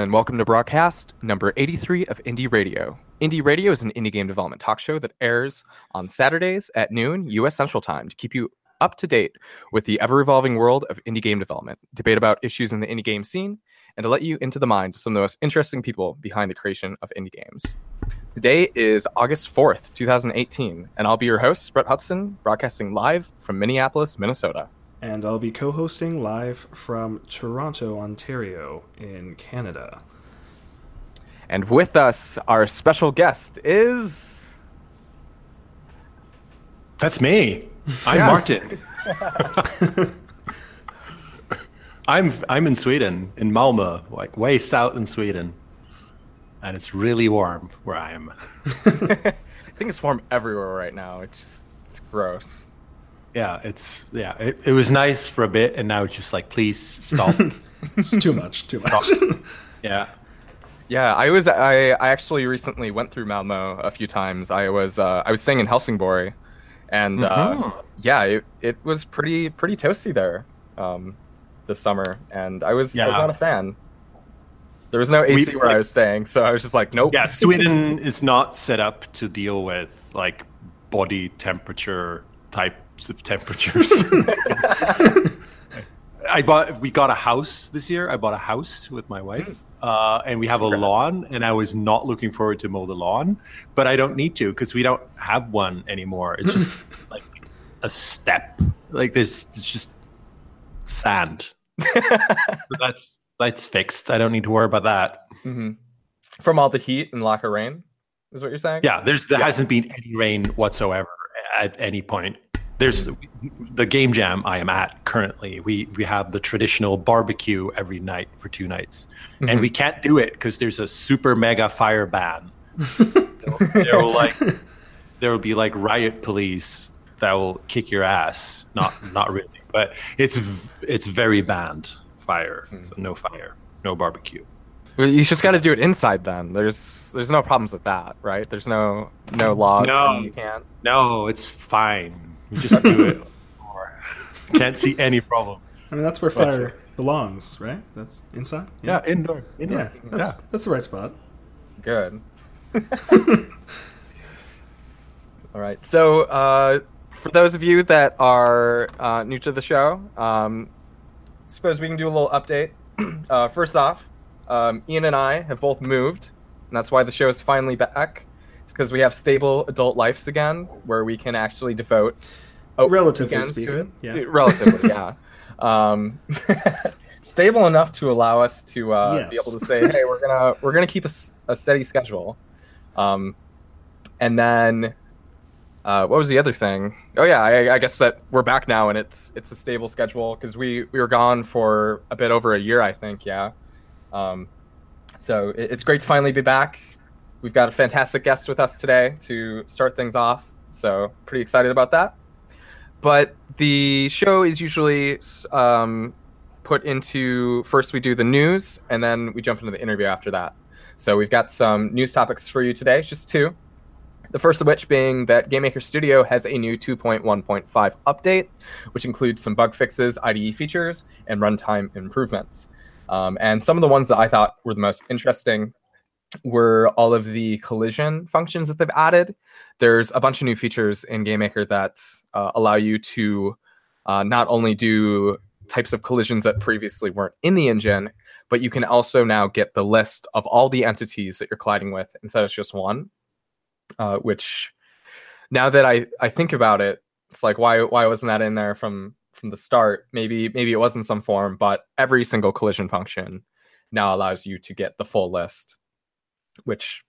and welcome to broadcast number 83 of Indie Radio. Indie Radio is an indie game development talk show that airs on Saturdays at noon U.S. Central Time to keep you up to date with the ever evolving world of indie game development, debate about issues in the indie game scene, and to let you into the minds of some of the most interesting people behind the creation of indie games. Today is August 4th, 2018, and I'll be your host, Bret Hudson, broadcasting live from Minneapolis, Minnesota. And I'll be co hosting live from Toronto, Ontario, in Canada. And with us, our special guest is. That's me. I'm Yeah. Martin. I'm I'm in Sweden, in Malmö, like way south in Sweden, and it's really warm where I am. I think it's warm everywhere right now. It's just, it's gross. Yeah, it's yeah. It, it was nice for a bit, and now it's just like, please stop. It's too much, too much. yeah, Yeah, I was I, I actually recently went through Malmo a few times. I was uh, I was staying in Helsingborg, and uh, Mhm. yeah, it, it was pretty pretty toasty there um, this summer, and I was yeah. I was Yeah. not a fan. There was no AC We- where I was staying, so I was just like, nope. yeah. Sweden is not set up to deal with like body temperature types of temperatures. I bought. We got a house this year. I bought a house with my wife, uh, and we have a lawn. And I was not looking forward to mow the lawn, but I don't need to because we don't have one anymore. It's just like a step. Like this, it's just sand. So that's that's fixed. I don't need to worry about that. hmm From all the heat and lack of rain, is what you're saying? Yeah, there's there Yeah. hasn't been any rain whatsoever at any point. There's the game jam I am at currently. We we have the traditional barbecue every night for two nights, Mhm. and we can't do it because there's a super mega fire ban. there, there will like there will be like riot police that will kick your ass. Not not really, but it's it's very banned fire. So no fire, no barbecue. Well, You just got to do it inside then. There's there's no problems with that, right? There's no no laws. No. You can't. No, it's fine. You just do it. Can't see any problems. I mean, that's where What's fire belongs, right? That's inside? Yeah, indoor. indoor. Yeah, that's, that's the right spot. Good. All right. So, uh, for those of you that are uh, new to the show, um, suppose we can do a little update. Uh, first off, um, Ian and I have both moved, and that's why the show is finally back. Because we have stable adult lives again, where we can actually devote oh, Relatively speaking, it. yeah. Relatively, yeah. Um, stable enough to allow us to uh, be able to say, "Hey, we're gonna we're gonna keep a, a steady schedule." Um, and then, uh, what was the other thing? Oh yeah, I, I guess that we're back now, and it's it's a stable schedule because we we were gone for a bit over a year, I think. Yeah. Um, so it, it's great to finally be back. We've got a fantastic guest with us today to start things off. So pretty excited about that. But the show is usually um, put into first we do the news and then we jump into the interview after that. So we've got some news topics for you today, just two. The first of which being that GameMaker Studio has a new 2.1.5 update, which includes some bug fixes, IDE features, and runtime improvements. Um, and some of the ones that I thought were the most interesting were all of the collision functions that they've added. There's a bunch of new features in GameMaker that uh, allow you to uh, not only do types of collisions that previously weren't in the engine, but you can also now get the list of all the entities that you're colliding with instead of just one. Uh, which, now that I, I think about it, it's like why why wasn't that in there from from the start? Maybe maybe it was in some form, but every single collision function now allows you to get the full list, which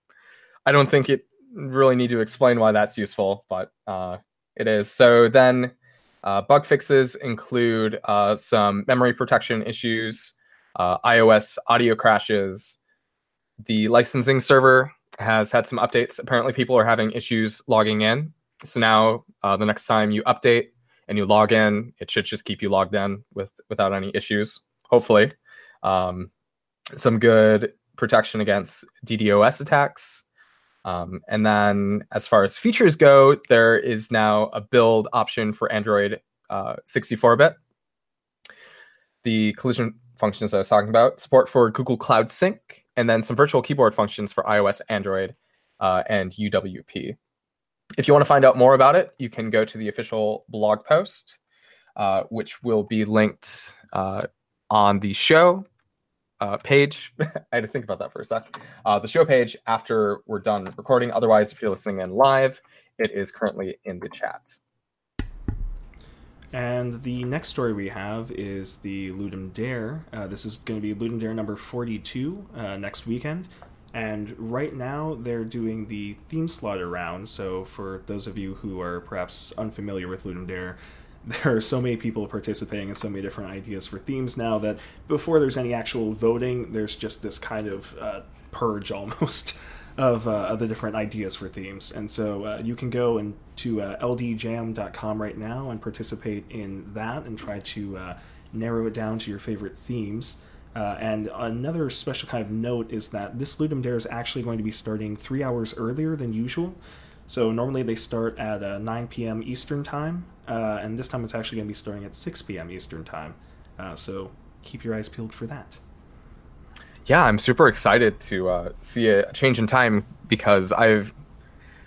I don't think it really need to explain why that's useful, but uh, it is. So then, uh, bug fixes include uh, some memory protection issues, uh, iOS audio crashes. The licensing server has had some updates. Apparently, people are having issues logging in. So now, uh, the next time you update and you log in, it should just keep you logged in with without any issues. Hopefully, um, some good protection against DDoS attacks. Um, and then, as far as features go, there is now a build option for Android uh, 64 bit. The collision functions I was talking about, support for Google Cloud Sync, and then some virtual keyboard functions for iOS, Android, uh, and UWP. If you want to find out more about it, you can go to the official blog post, uh, which will be linked uh, on the show uh, page. I had to think about that for a sec. Uh, the show page after we're done recording. Otherwise, if you're listening in live, it is currently in the chat. And the next story we have is the Ludum Dare. Uh, this is going to be Ludum Dare number 42 uh, next weekend. And right now they're doing the theme slaughter round. So for those of you who are perhaps unfamiliar with Ludum Dare, there are so many people participating in so many different ideas for themes now that before there's any actual voting, there's just this kind of uh, purge almost of, uh, different ideas for themes. And so uh, you can go and to uh, ldjam.com right now and participate in that and try to uh, narrow it down to your favorite themes. Uh, and another special kind of note is that this Ludum Dare is actually going to be starting three hours earlier than usual. So normally they start at uh, 9 p.m. Eastern Time, uh, and this time it's actually going to be starting at 6 p.m. Eastern Time. Uh, so keep your eyes peeled for that. Yeah, I'm super excited to uh, see a change in time because I've,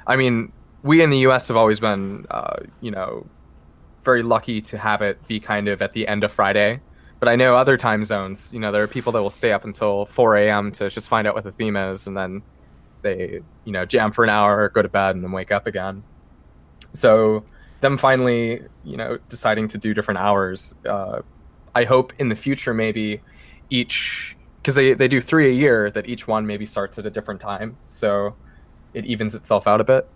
I mean, we in the U.S. have always been, uh, you know, very lucky to have it be kind of at the end of Friday. But I know other time zones, you know, there are people that will stay up until 4 a.m. to just find out what the theme is, and then they, you know, jam for an hour, go to bed, and then wake up again. So them finally, you know, deciding to do different hours. Uh, I hope in the future maybe each because they, they do three a year that each one maybe starts at a different time. So it evens itself out a bit.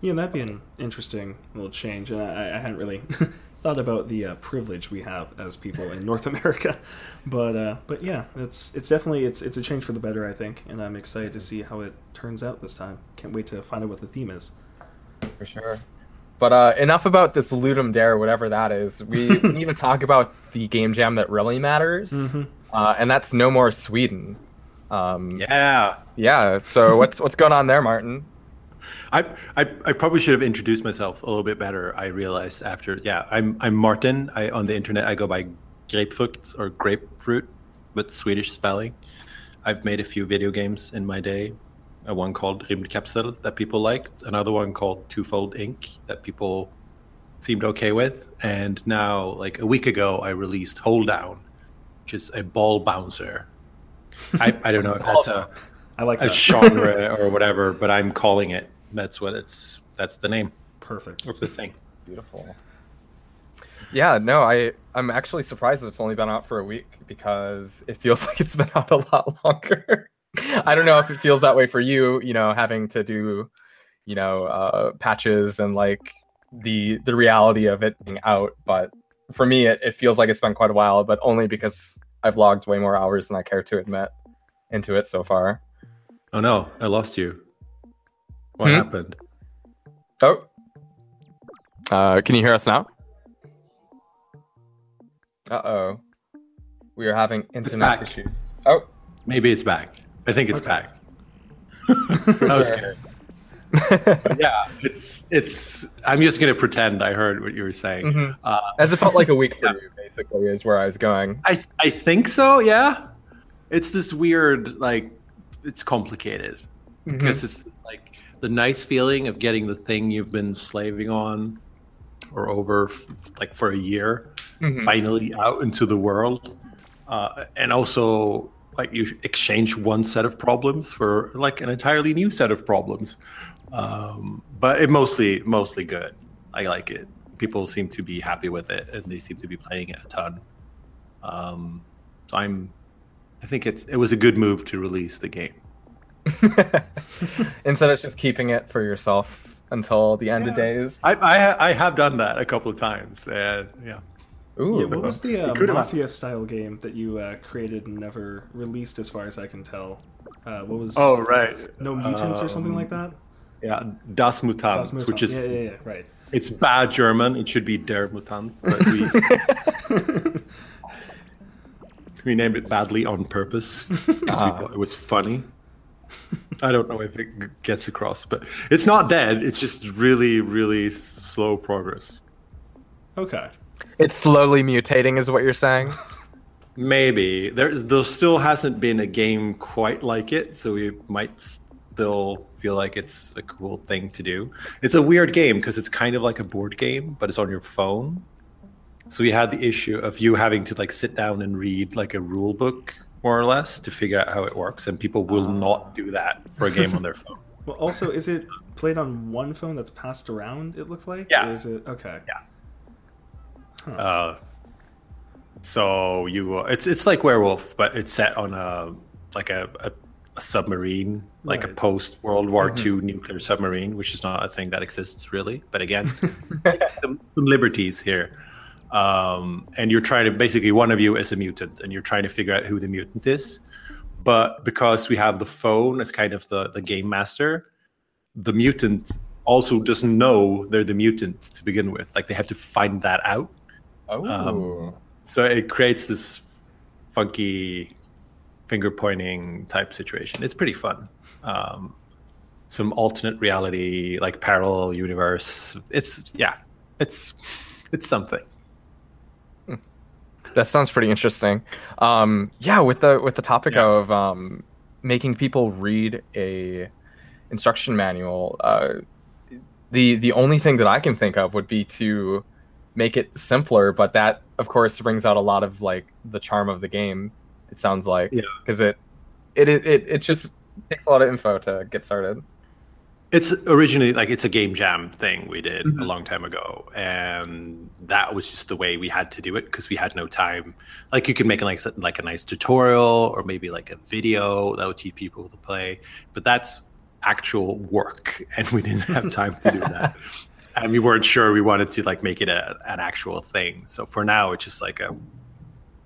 Yeah that'd be an interesting little change. And i, I hadn't really thought about the uh, privilege we have as people in north america. But uh, but yeah it's it's definitely it's it's a change for the better i think. And i'm excited to see how it turns out this time. Can't wait to find out what the theme is. For sure but uh, enough about this ludum dare whatever that is we, we need to talk about the game jam that really matters mm-hmm. uh, and that's no more sweden um, Yeah. yeah so what's what's going on there martin I, I I probably should have introduced myself a little bit better. I realized after, yeah, I'm I'm Martin. I on the internet I go by Grapefruit or Grapefrukt, with Swedish spelling. I've made a few video games in my day. A one called Rymdkapsel that people liked, another one called Twofold Inc. that people seemed okay with, and now like a week ago I released holedown, which is a ball bouncer. I, I don't know if that's a i like a that genre or whatever, but I'm calling it. That's what it's. That's the name perfect of the thing. Beautiful. Yeah, no, I I'm actually surprised that it's only been out for a week because it feels like it's been out a lot longer. I don't know if it feels that way for you, you know, having to do, you know, uh, patches and like the the reality of it being out, but for me it, it feels like it's been quite a while, but only because I've logged way more hours than I care to admit into it so far. Oh no, I lost you. What Hmm? happened? Oh. Uh, can you hear us now? Uh oh. We are having internet issues. Oh. Maybe it's back. I think it's Okay. back. I was Sure. Yeah, it's it's. I'm just gonna pretend I heard what you were saying. Mhm. Uh, As it felt like a week for Yeah. you, basically, is where I was going. I I think so. Yeah, it's this weird like it's complicated Mm-hmm. because it's like the nice feeling of getting the thing you've been slaving on or over f- like for a year Mhm. finally out into the world uh, and also like you exchange one set of problems for like an entirely new set of problems. Um, but it mostly mostly good. I like it. People seem to be happy with it and they seem to be playing it a ton. Um, so i'm i think it's it was a good move to release the game. Instead of just keeping it for yourself until the end of days. I, I I have done that a couple of times and yeah Ooh. yeah, what was the uh, could've- mafia style game that you uh, created and never released as far as i can tell uh, what was oh right no mutants or something Um, like that yeah das mutant, Das Mutant. which is yeah, yeah, yeah, right. It's bad German. It should be Der Mutant, but we we named it badly on purpose because we Ah. thought it was funny. I don't know if it gets across, but it's not dead. It's just really, really slow progress. Okay. It's slowly mutating, is what you're saying. Maybe there there still hasn't been a game quite like it, so we might still feel like it's a cool thing to do. It's a weird game because it's kind of like a board game, but it's on your phone. So we had the issue of you having to like sit down and read like a rule book more or less to figure out how it works, and people will ah. not do that for a game on their phone. Well, also, is it played on one phone that's passed around? It looked like. Yeah. Or is it okay? Yeah. Uh, so you, uh, it's it's like Werewolf, but it's set on a like a, a, a submarine, like a post World War II nuclear submarine, which is not a thing that exists really. But again, some, some liberties here. Um, and you're trying to basically one of you is a mutant, and you're trying to figure out who the mutant is. But because we have the phone as kind of the the game master, the mutant also doesn't know they're the mutant to begin with. Like they have to find that out. Oh. Um, So it creates this funky finger pointing type situation. It's pretty fun. Um, some alternate reality, like parallel universe. It's yeah, it's it's something. That sounds pretty interesting. Um, yeah, with the with the topic Yeah. of um, making people read a instruction manual, uh, the the only thing that I can think of would be to make it simpler. But that, of course, brings out a lot of like the charm of the game. It sounds like Yeah. because it, it it it just takes a lot of info to get started. It's originally like it's a game jam thing we did a Mhm. long time ago, and that was just the way we had to do it because we had no time. Like you could make like like a nice tutorial or maybe like a video that would teach people to play, but that's actual work, and we didn't have time to do that. And we weren't sure we wanted to like make it a, an actual thing. So for now, it's just like a.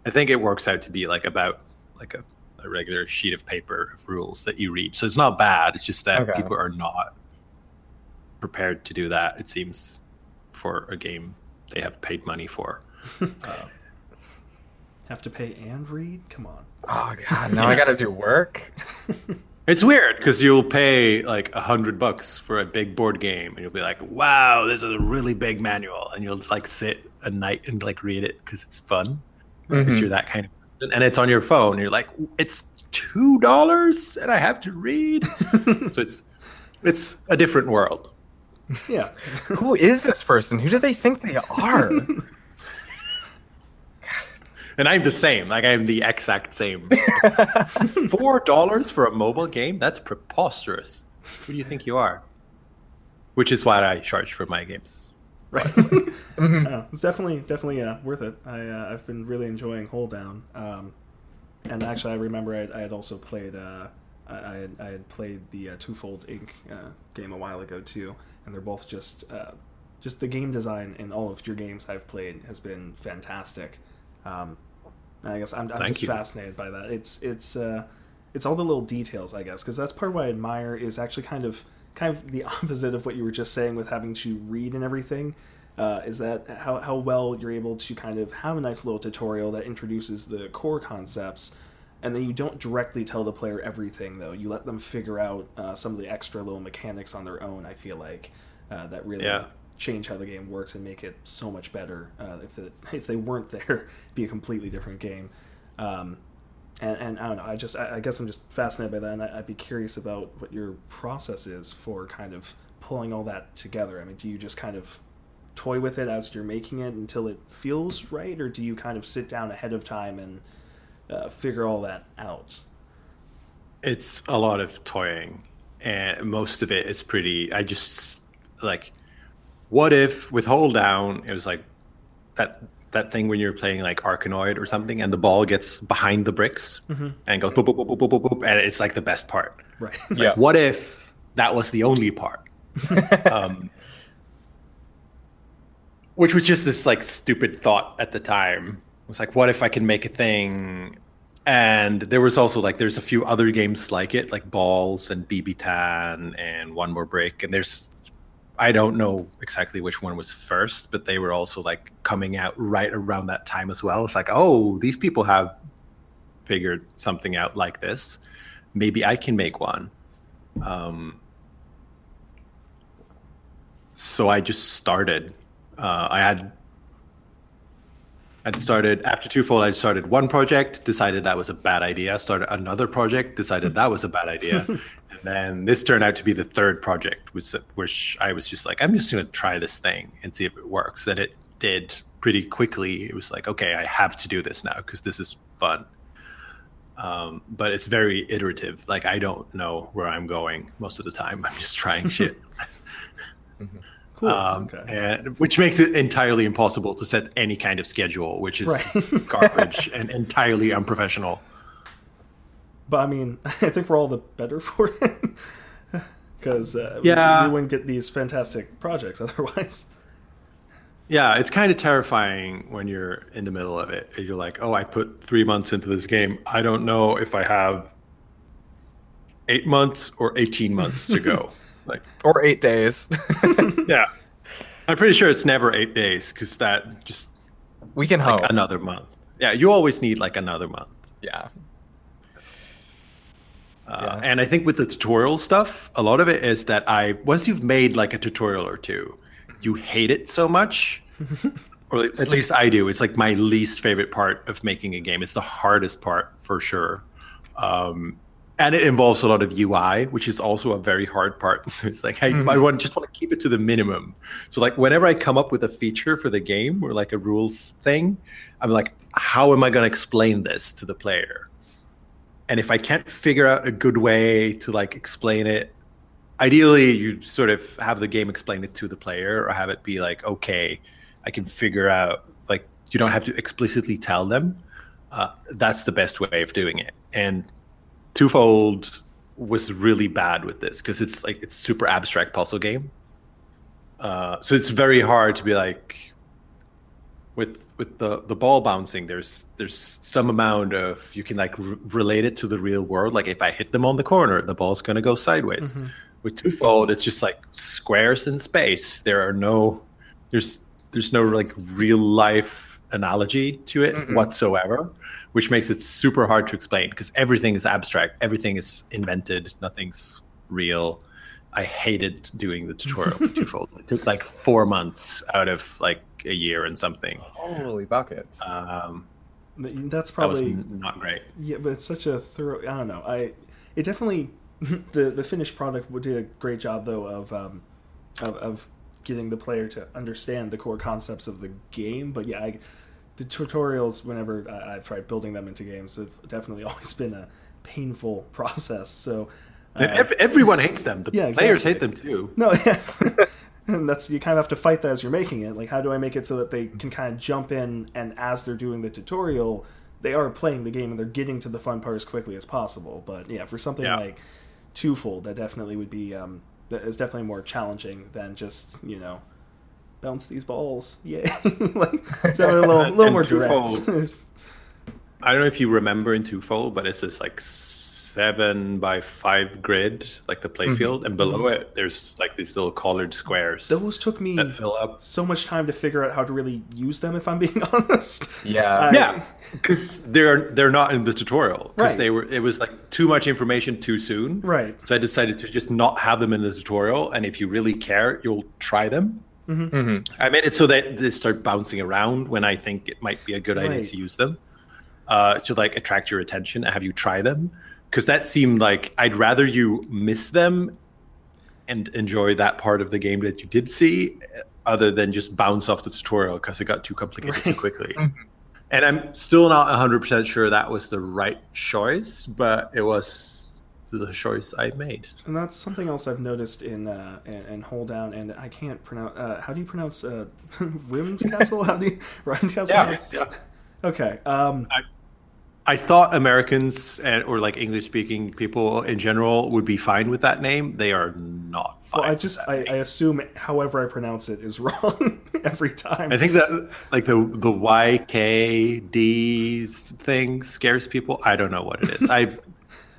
I think it works out to be like about like a a regular sheet of paper of rules that you read. So it's not bad. It's just that Okay. people are not prepared to do that. It seems for a game they have paid money for. Uh, Have to pay and read? Come on. Oh god, now I got to do work. it's weird because you'll pay like a hundred bucks for a big board game, and you'll be like, "Wow, this is a really big manual," and you'll like sit a night and like read it because it's fun. Because Mhm. you're that kind of person. and it's on your phone. And you're like, it's two dollars, and I have to read. so it's it's a different world. yeah. Who is this person? Who do they think they are? And I'm the same. Like I'm the exact same. Four dollars for a mobile game? That's preposterous. Who do you think you are? Which is why I charge for my games. Right. Mhm. Uh, it's definitely definitely uh, worth it. I uh, I've been really enjoying holedown. Um, and actually, I remember I, I had also played uh, I, I, had, I had played the uh, Twofold Inc. Uh, game a while ago too, and they're both just uh, just the game design in all of your games I've played has been fantastic. Um, and I guess I'm, I'm just you. fascinated by that. It's it's uh, it's all the little details, I guess, because that's part of what I admire is actually kind of kind of the opposite of what you were just saying with having to read and everything. Uh, is that how, how well you're able to kind of have a nice little tutorial that introduces the core concepts and then you don't directly tell the player everything though you let them figure out uh, some of the extra little mechanics on their own i feel like uh, that really Yeah. Change how the game works and make it so much better uh, if, it, if they weren't there be a completely different game um, and, and I don't know. I just I, I guess I'm just fascinated by that, and I, I'd be curious about what your process is for kind of pulling all that together. I mean, do you just kind of toy with it as you're making it until it feels right, or do you kind of sit down ahead of time and uh, figure all that out? It's a lot of toying, and most of it is pretty. I just like, what if with holedown it was like that that thing when you're playing like Arkanoid or something, and the ball gets behind the bricks and goes boop boop boop boop boop boop, boop and it's like the best part. Right. yeah. What if that was the only part? um, which was just this like stupid thought at the time. It was like, what if I can make a thing? And there was also like there's a few other games like it, like Ballz and BB Tan and One More Brick. And there's I don't know exactly which one was first, but they were also like coming out right around that time as well. It's like, oh, these people have figured something out like this. Maybe I can make one. Um, so I just started. Uh, I had I'd started after twofold. I'd started one project, decided that was a bad idea. Started another project, decided that was a bad idea, then this turned out to be the third project, which which I was just like, I'm just going to try this thing and see if it works, and it did pretty quickly. It was like, okay, I have to do this now because this is fun. Um, but it's very iterative. Like I don't know where I'm going most of the time. I'm just trying shit. Cool. Um, okay. and, which makes it entirely impossible to set any kind of schedule, which is Right. garbage and entirely unprofessional. But I mean, I think we're all the better for it because uh, we- Yeah. we, wouldn't get these fantastic projects otherwise. Yeah, it's kind of terrifying when you're in the middle of it. You're like, oh, I put three months into this game. I don't know if I have eight months or 18 months to go. like, Or eight days. yeah. I'm pretty sure it's never eight days because that just we can like hope. another month. Yeah, you always need like another month. yeah. Uh, Yeah. And I think with the tutorial stuff, a lot of it is that I once you've made like a tutorial or two, you hate it so much, or at least I do. It's like my least favorite part of making a game. It's the hardest part for sure, um, and it involves a lot of UI, which is also a very hard part. So it's like I, I Mhm. want just want to keep it to the minimum. So like whenever I come up with a feature for the game or like a rules thing, I'm like, how am I going to explain this to the player? And if i can't figure out a good way to like explain it ideally you sort of have the game explain it to the player or have it be like okay i can figure out like you don't have to explicitly tell them. Uh, that's the best way of doing it. And twofold was really bad with this because it's like it's super abstract puzzle game. Uh, so it's very hard to be like with with the the ball bouncing there's there's some amount of you can like r- relate it to the real world. Like if i hit them on the corner the ball's going to go sideways. Mhm. with twofold it's just like squares in space. There are no there's there's no like real life analogy to it Mm-mm. whatsoever which makes it super hard to explain because everything is abstract. Everything is invented. Nothing's real i hated doing the tutorial for twofold it took like four months out of like a year and something Holy buckets. um, But That's that was probably n- not great yeah, but it's such a thorough. I don't know. I it definitely the the finished product did a great job though of um of, of getting the player to understand the core concepts of the game. But yeah, I, the tutorials whenever I, I've tried building them into games have definitely always been a painful process. So. Uh, everyone hates them the Yeah, players hate them too No, yeah. and that's you kind of have to fight that as you're making it. Like, how do I make it so that they can kind of jump in and as they're doing the tutorial, they are playing the game and they're getting to the fun part as quickly as possible. But yeah, for something Yeah. like twofold, that definitely would be um, that is definitely more challenging than just you know bounce these balls. Yay! like it's a little, little more Twofold- direct. I don't know if you remember in Twofold, but it's this like seven by five grid, like the playfield, and below it there's like these little colored squares Those took me that fill up. so much time to figure out how to really use them. If I'm being honest. yeah. I- Yeah, because they're they're not in the tutorial because Right. they were it was like too much information too soon. Right. So I decided to just not have them in the tutorial, and if you really care, you'll try them. hmm I made it so that they start bouncing around when I think it might be a good idea to use them, uh, to like attract your attention and have you try them. Because that seemed like I'd rather you miss them and enjoy that part of the game that you did see, uh, other than just bounce off the tutorial because it got too complicated too Right. quickly. Mhm. And I'm still not 100% sure that was the right choice, but it was the choice I made. And that's something else I've noticed in uh, in, in holedown, and I can't pronounce. Uh, how do you pronounce uh, Wim's Castle? How do you Ryan Castle? Yeah, yeah. Okay. Um, I thought Americans and or like English speaking people in general would be fine with that name. They are not fine. well, I just I. I assume however I pronounce it is wrong every time. I think that like the the YKD thing scares people. I don't know what it is. I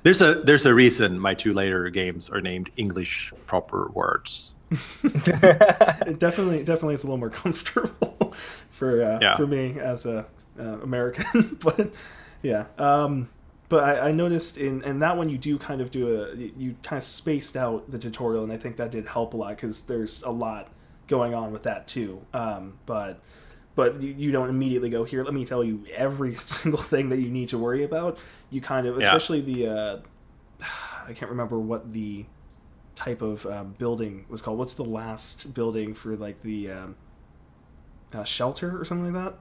there's a there's a reason my two later games are named English proper words. it definitely definitely is a little more comfortable for uh, Yeah. for me as a uh, American, but yeah. Um, but I, I noticed in and that one you do kind of do a you- you kind of spaced out the tutorial, and I think that did help a lot because there's a lot going on with that too. Um, but but you, you don't immediately go here. Let me tell you every single thing that you need to worry about. You kind of, Yeah. especially the, uh, I can't remember what the type of um, building was called. What's the last building for like the um, uh, shelter or something like that?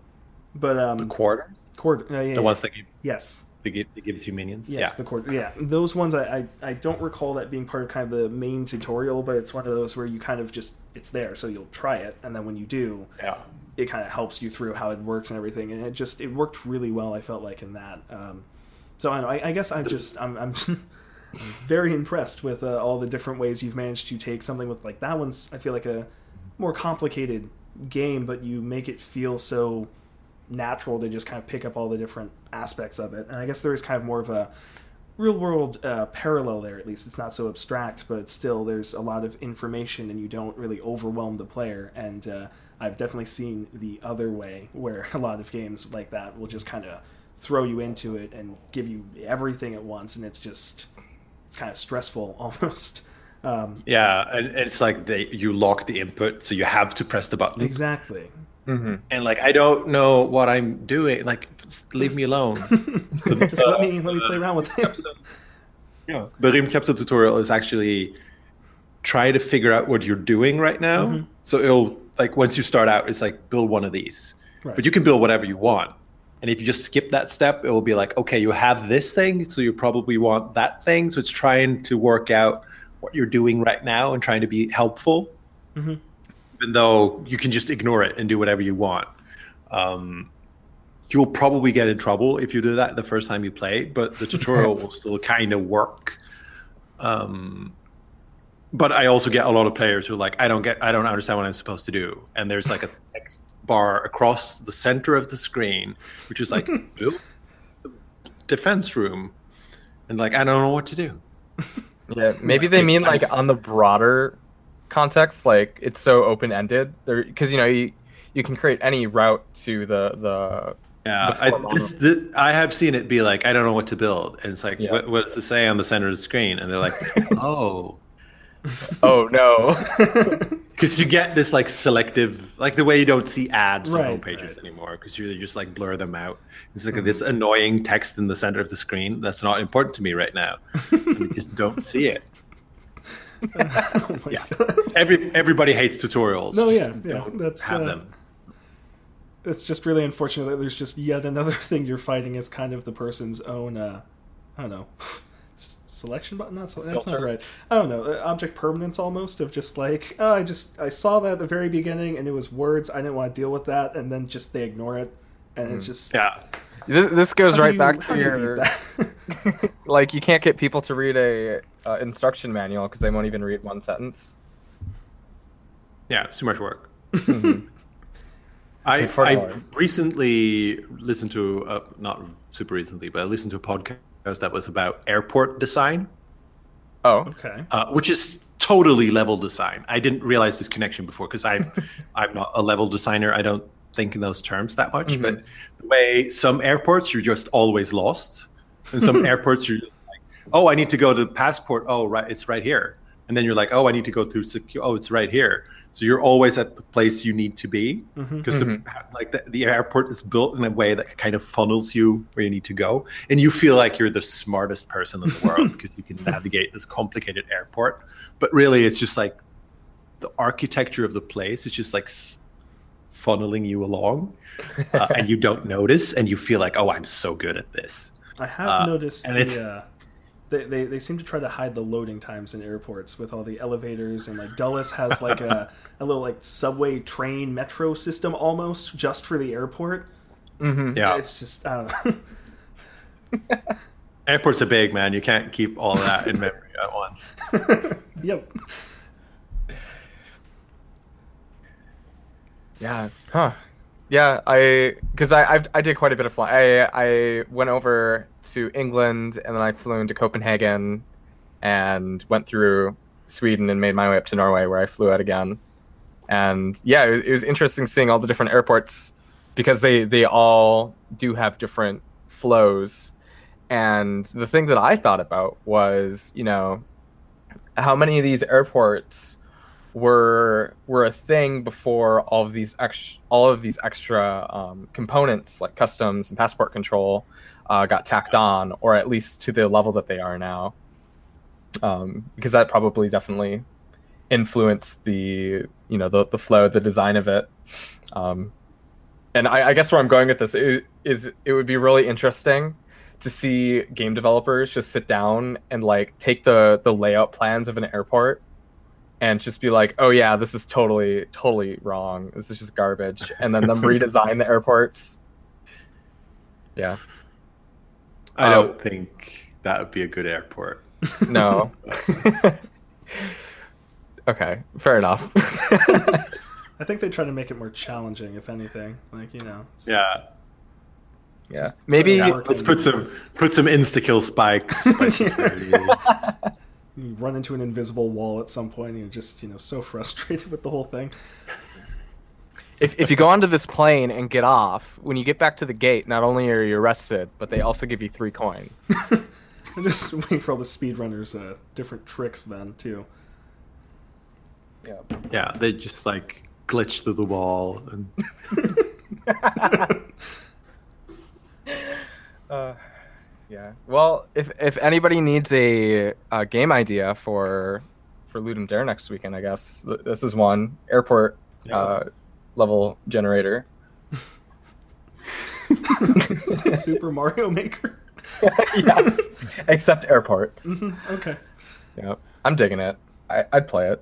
But um, The quarters, cord, uh, yeah, the ones that give, yes, that give, that give two minions. Yes, yeah, the cord. Yeah, those ones I, I I don't recall that being part of kind of the main tutorial, but it's one of those where you kind of just it's there, so you'll try it, and then when you do, yeah. it kind of helps you through how it works and everything, and it just it worked really well. I felt like in that. Um, so I, know, I, I guess I'm just I'm I'm, I'm very impressed with uh, all the different ways you've managed to take something with like that one's I feel like a more complicated game, but you make it feel so natural to just kind of pick up all the different aspects of it. And I guess there is kind of more of a real world uh, parallel there. At least it's not so abstract, but still there's a lot of information, and you don't really overwhelm the player. And uh, I've definitely seen the other way, where a lot of games like that will just kind of throw you into it and give you everything at once, and it's just it's kind of stressful almost. Um, Yeah, and and it's like they you lock the input, so you have to press the button. exactly. Hmm And like I don't know what I'm doing. Like, leave me alone. just let me let me play around with it. Yeah. The Rymdkapsel tutorial is actually try to figure out what you're doing right now. Mhm. So it'll like once you start out, it's like build one of these. Right. But you can build whatever you want. And if you just skip that step, it will be like, okay, you have this thing, so you probably want that thing. So it's trying to work out what you're doing right now and trying to be helpful, Mhm. Even though you can just ignore it and do whatever you want. Um, you'll probably get in trouble if you do that the first time you play, but the tutorial will still kind of work. Um, but I also get a lot of players who are like, I don't get, I don't understand what I'm supposed to do, and there's like a text bar across the center of the screen, which is like defense room, and like I don't know what to do. Yeah, maybe they mean like on the broader context, like it's so open ended. There, because you know you you can create any route to the the Yeah, the I, this, this, I have seen it be like, I don't know what to build, and it's like, Yeah. what, what's to say on the center of the screen? And they're like, oh, oh no. because you get this like selective, like the way you don't see ads on Right, home pages right. anymore, because you just like blur them out. It's like Mhm. this annoying text in the center of the screen that's not important to me right now. and you just don't see it. Oh Yeah. God. Every everybody hates tutorials. No, Just yeah, yeah, that's, have uh, them. it's just really unfortunate that there's just yet another thing you're fighting as kind of the person's own uh i don't know just selection button not that's not right i don't know uh, object permanence almost of just like oh i just i saw that at the very beginning and it was words i didn't want to deal with that and then just they ignore it and it's just Yeah. This this goes how right you- back to do you your like you can't get people to read a uh, instruction manual because they won't even read one sentence. Yeah, it's too much work. Mhm. I, I recently listened to, uh, not super recently, but I listened to a podcast that was about airport design, Oh, okay uh, which is totally level design. I didn't realize this connection before because I'm I'm not a level designer. I don't think in those terms that much. Mhm. But the way some airports you're just always lost, and some airports you're like, oh, I need to go to the passport. Oh, right, it's right here. And then you're like, oh, I need to go through secure. Oh, it's right here. So you're always at the place you need to be because Mhm. the like the, the airport is built in a way that kind of funnels you where you need to go, and you feel like you're the smartest person in the world because you can navigate this complicated airport. But really, it's just like the architecture of the place It's just like s- funneling you along, uh, and you don't notice, and you feel like, oh, I'm so good at this. i have uh, noticed and the, it's- uh, they, they, they seem to try to hide the loading times in airports with all the elevators and like Dulles has like a, a little like subway train metro system almost just for the airport. hmm Yeah, It's just I don't know. airports are big, man. You can't keep all that in memory at once. yep. Yeah. Huh. Yeah. I because I I've, I did quite a bit of flying. I I went over to England and then I flew into Copenhagen, and went through Sweden and made my way up to Norway where I flew out again. And yeah, it was, it was interesting seeing all the different airports because they they all do have different flows. And the thing that I thought about was, you know, how many of these airports were were a thing before all of these ex- all of these extra um, components like customs and passport control uh, got tacked on, or at least to the level that they are now. Um, because that probably definitely influenced the you know the the flow, the design of it. Um, and I, I guess where I'm going with this is, is it would be really interesting to see game developers just sit down and like take the the layout plans of an airport and just be like, "Oh yeah, this is totally totally wrong. This is just garbage," and then them redesign the airports. Yeah. I Uh, don't think that would be a good airport. No. okay, fair enough. I think they try to make it more challenging, if anything. Like you know, Yeah. yeah, maybe. Yeah. Let's put some put some insta kill spikes. By security. you run into an invisible wall at some point, and you're just you know so frustrated with the whole thing. If, if you go onto this plane and get off, when you get back to the gate, not only are you arrested, but they also give you three coins. I'm just waiting for all the speedrunners' uh, different tricks then too. yeah. yeah, they just like glitch through the wall and Uh, yeah. Well, if if anybody needs a, a game idea for for Ludum Dare next weekend, I guess this is one airport Yeah. uh, level generator. Super Mario Maker. yes, except airports. Mhm, okay. Yeah, I'm digging it. I, I'd play it.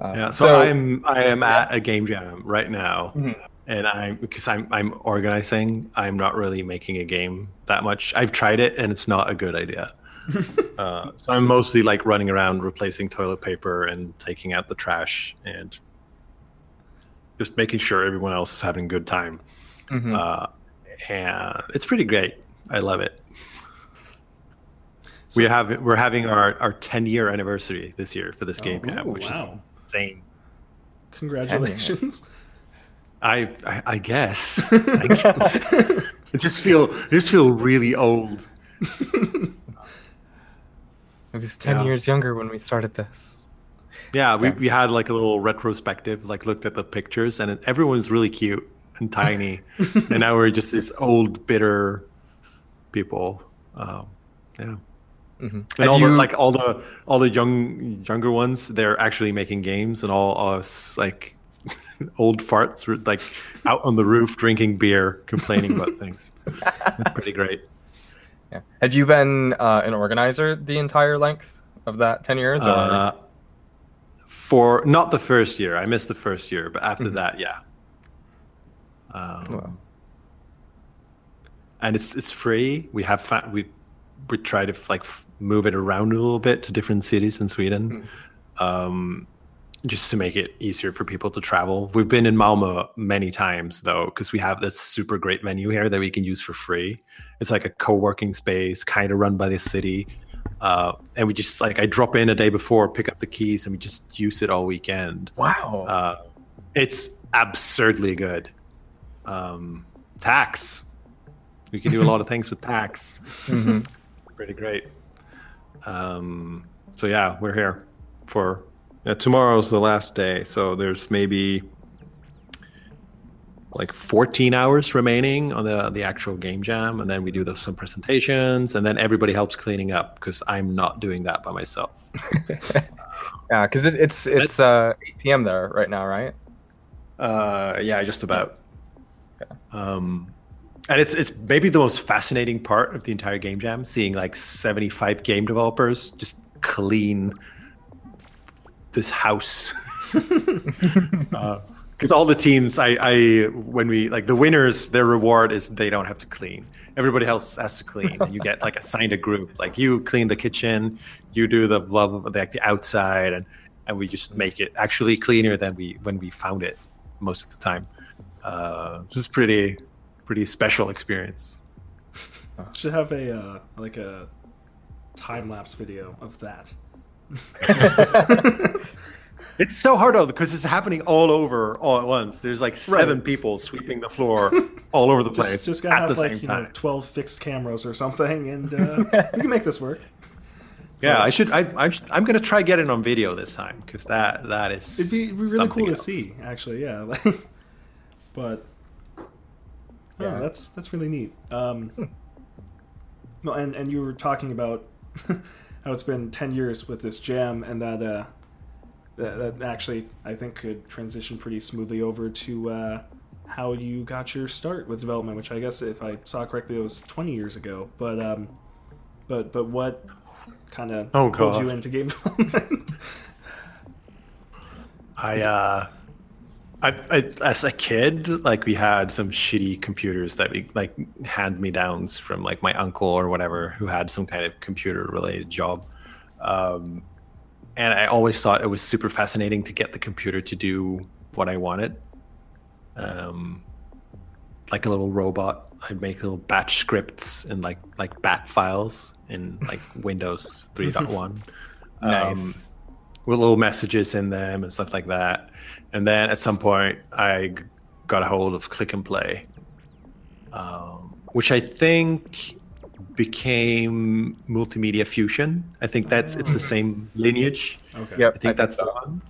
Uh, yeah. So, I'm I am at a game jam right now. Mhm. And I'm because I'm I'm organizing. I'm not really making a game that much. I've tried it and it's not a good idea. uh, so I'm mostly like running around replacing toilet paper and taking out the trash and just making sure everyone else is having a good time. Mhm. Uh, and it's pretty great. I love it. we have we're having our, our 10 year anniversary this year for this game Oh, jam, which wow. is insane. Congratulations. I I, I guess. I guess. I just feel I just feel really old. I was ten Yeah. years younger when we started this. Yeah, we, Yeah. we had like a little retrospective, like looked at the pictures, and it, everyone was really cute and tiny, and now we're just these old, bitter people. Um, yeah, hmm and Have all the like all the all the young younger ones, they're actually making games, and all us like old farts were like out on the roof drinking beer, complaining about things. It's pretty great. Yeah. Have you been uh, an organizer the entire length of that ten years? Or? Uh, for not the first year, I missed the first year, but after Mhm. that, yeah. Um, Wow. and it's it's free. We have fa- we we try to like f- move it around a little bit to different cities in Sweden, um, just to make it easier for people to travel. We've been in Malmo many times though, because we have this super great venue here that we can use for free. It's like a co-working space, kind of run by the city. Uh, and we just like I drop in a day before, pick up the keys, and we just use it all weekend. wow. Uh, it's absurdly good. Um, tax. We can do a lot of things with tax. Mhm. Pretty great. Um, so yeah, we're here for yeah, tomorrow's the last day. So there's maybe like 14 hours remaining on the the actual game jam, and then we do the, some presentations, and then everybody helps cleaning up because I'm not doing that by myself. Yeah, because it, it's it's uh, 8 p.m. there right now, right? Uh, yeah, just about. Um, and it's it's maybe the most fascinating part of the entire game jam, seeing like 75 game developers just clean this house. Because all the teams, I, I when we like the winners, their reward is they don't have to clean. Everybody else has to clean, and you get like assigned a group. Like you clean the kitchen, you do the blah, blah, blah, like the outside, and and we just make it actually cleaner than we when we found it most of the time. Uh, this is pretty pretty special experience. Should have a uh, like a time lapse video of that. It's so hard though because it's happening all over all at once. There's like seven Right. people sweeping the floor all over the place Just, just gotta at the have same like you time. know twelve fixed cameras or something, and uh, we can make this work. Yeah, I should. I, I'm. I'm gonna try getting on video this time because that that is. It'd be really cool to see, actually. Yeah, but oh, Yeah. that's that's really neat. Um, no, and and you were talking about how it's been ten years with this jam, and that uh, that, that actually I think could transition pretty smoothly over to uh, how you got your start with development, which I guess if I saw correctly, it was twenty years ago. But um, but but what kind of Oh, pulled you into game development? I uh, I, I as a kid, like we had some shitty computers that we like hand me downs from like my uncle or whatever who had some kind of computer related job. Um, and I always thought it was super fascinating to get the computer to do what I wanted. Um, like a little robot, I'd make little batch scripts and like like bat files in like Windows 3.1. Nice. Um, with little messages in them and stuff like that. And then at some point, I got a hold of Klik and Play, um, which I think became Multimedia Fusion. I think that's it's the same lineage. okay. Yep. I think that's the one.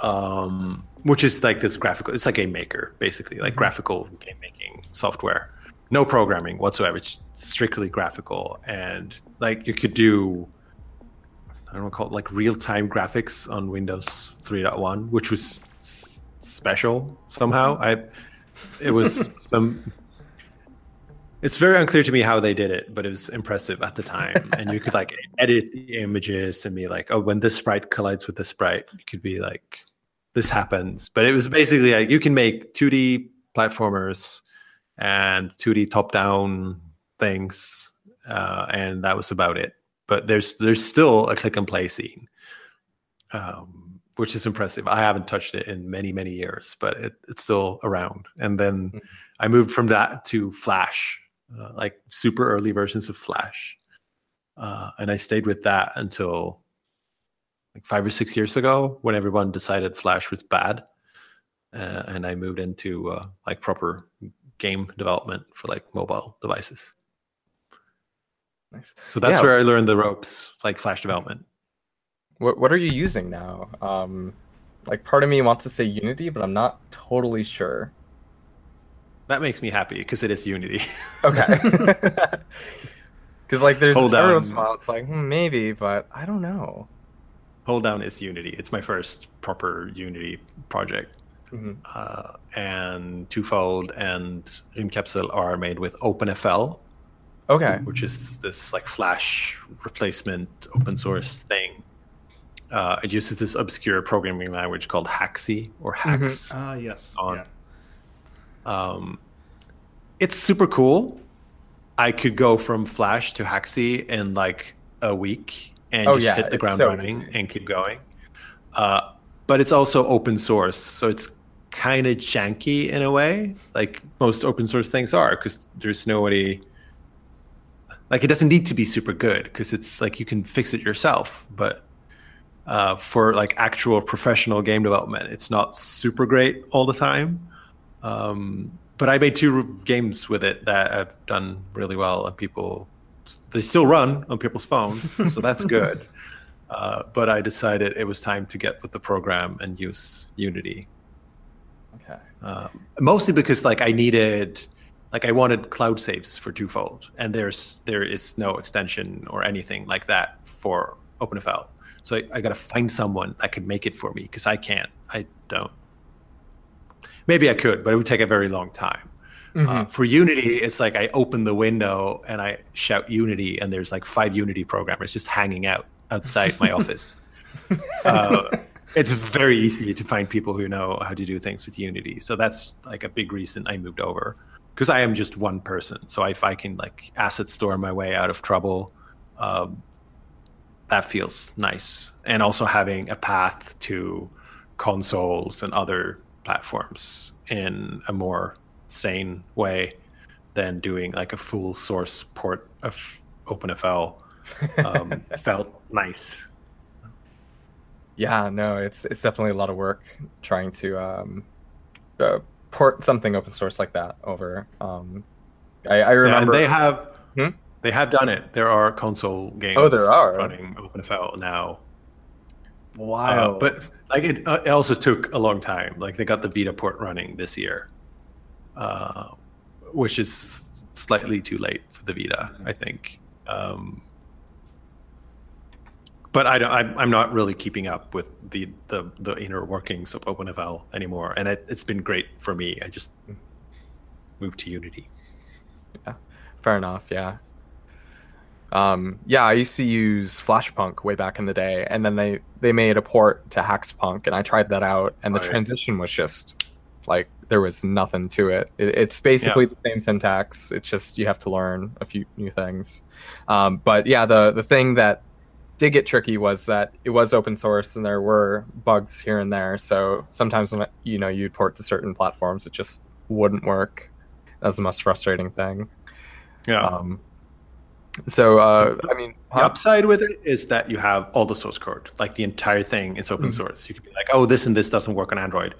Um, which is like this graphical. It's like Game Maker, basically, like graphical game making software. No programming whatsoever. It's strictly graphical, and like you could do. I don't know, call it like real time graphics on Windows 3.1, which was s- special somehow. I, it was some. It's very unclear to me how they did it, but it was impressive at the time. and you could like edit the images and be like, oh, when this sprite collides with this sprite, you could be like, this happens. But it was basically like you can make 2D platformers and 2D top down things, uh, and that was about it. But there's there's still a Klik and play scene, um, which is impressive. I haven't touched it in many many years, but it, it's still around. And then Mhm. I moved from that to Flash, uh, like super early versions of Flash, uh, and I stayed with that until like five or six years ago when everyone decided Flash was bad, uh, and I moved into uh, like proper game development for like mobile devices. Nice. So that's Yeah. where I learned the ropes, like Flash development. What What are you using now? Um, like part of me wants to say Unity, but I'm not totally sure. That makes me happy because it is Unity. Okay. Because like there's Hold every on. once in a while it's like hmm, maybe, but I don't know. holedown is Unity. It's my first proper Unity project. Mhm. Uh, and Twofold and Rymdkapsel are made with OpenFL, Okay. which is this like Flash replacement open source thing. Uh, it uses this obscure programming language called Haxe or Haxe. Ah, yes. On. Yeah. Um, it's super cool. I could go from Flash to Haxe in like a week and Oh, just yeah, hit the ground so running easy. and keep going. Uh, but it's also open source, so it's kind of janky in a way, like most open source things are, because there's nobody. Like it doesn't need to be super good because it's like you can fix it yourself, but uh, for like actual professional game development, it's not super great all the time. Um, but I made two games with it that have done really well, and people they still run on people's phones, so that's good. Uh, but I decided it was time to get with the program and use Unity, Okay. um, mostly because like I needed, like I wanted cloud saves for Twofold, and there's there is no extension or anything like that for OpenFL. So I, I got to find someone that could make it for me because I can't. I don't. Maybe I could, but it would take a very long time. Mm-hmm. Uh, for Unity, it's like I open the window and I shout Unity, and there's like five Unity programmers just hanging out outside my office. Uh, it's very easy to find people who know how to do things with Unity. So that's like a big reason I moved over because I am just one person. So if I can like asset store my way out of trouble, um, that feels nice. And also having a path to consoles and other platforms in a more sane way than doing like a full source port of OpenFL um, felt nice. Yeah, no, it's it's definitely a lot of work trying to um, uh, port something open source like that over. Um, I, I Yeah, remember. and they have Hmm? They have done it. There are console games. Oh, there are? running OpenFL now. Wow. Uh, but like it, uh, it also took a long time. Like they got the Vita port running this year, uh, which is slightly too late for the Vita, I think. Um, but I don't, I'm, I'm not really keeping up with the, the, the inner workings of OpenFL anymore, and it, it's been great for me. I just moved to Unity. Yeah, fair enough. Yeah. Um, yeah, I used to use Flashpunk way back in the day, and then they they made a port to HaxePunk, and I tried that out, and the Right. transition was just like there was nothing to it. it it's basically the same syntax. It's just you have to learn a few new things. Um, but yeah, the the thing that did get tricky was that it was open source, and there were bugs here and there. So sometimes when you know you'd port to certain platforms, it just wouldn't work. That's the most frustrating thing. Yeah. Um, so uh, I mean, The upside with it is that you have all the source code, like the entire thing is open Mhm. source. You could be like, oh, this and this doesn't work on Android.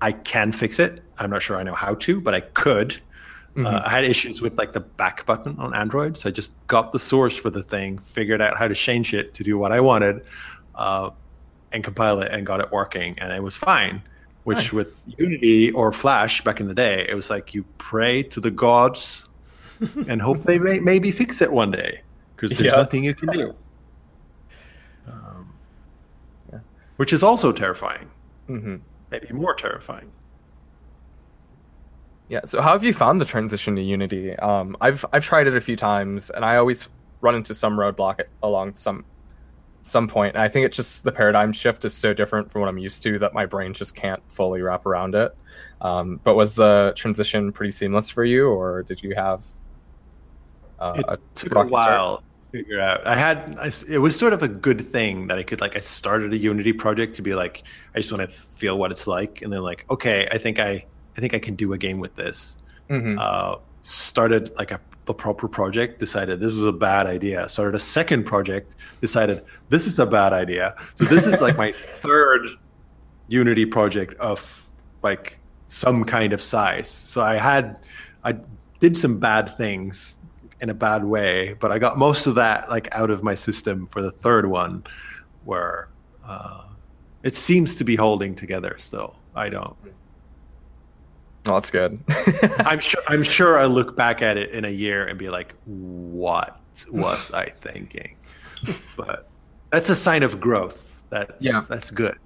I can fix it. I'm not sure I know how to, but I could. Mhm. Uh, I had issues with like the back button on Android, so I just got the source for the thing, figured out how to change it to do what I wanted, uh, and compile it and got it working, and it was fine. Which Nice. with Unity or Flash back in the day, it was like you pray to the gods and hope they may, maybe fix it one day because there's Yeah. nothing you can do. Um, Yeah. Which is also terrifying, Mhm. maybe more terrifying. Yeah. So how have you found the transition to Unity? Um, I've I've tried it a few times, and I always run into some roadblock along some some point. And I think it's just the paradigm shift is so different from what I'm used to that my brain just can't fully wrap around it. Um, but was the transition pretty seamless for you, or did you have uh, It a took a start? while to figure out. I had I it was sort of a good thing that I could like I started a Unity project to be like I just want to feel what it's like, and then like okay, I think I I think I can do a game with this. Mhm. Uh, started like a the proper project, decided this was a bad idea. Started a second project, decided this is a bad idea. So this is like my third Unity project of like some kind of size. So I had I did some bad things in a bad way, but I got most of that like out of my system for the third one, where uh, it seems to be holding together still. I don't. Oh, that's good. I'm sure. I'm sure I look back at it in a year and be like, "What was I thinking?" But that's a sign of growth. That Yeah. that's good.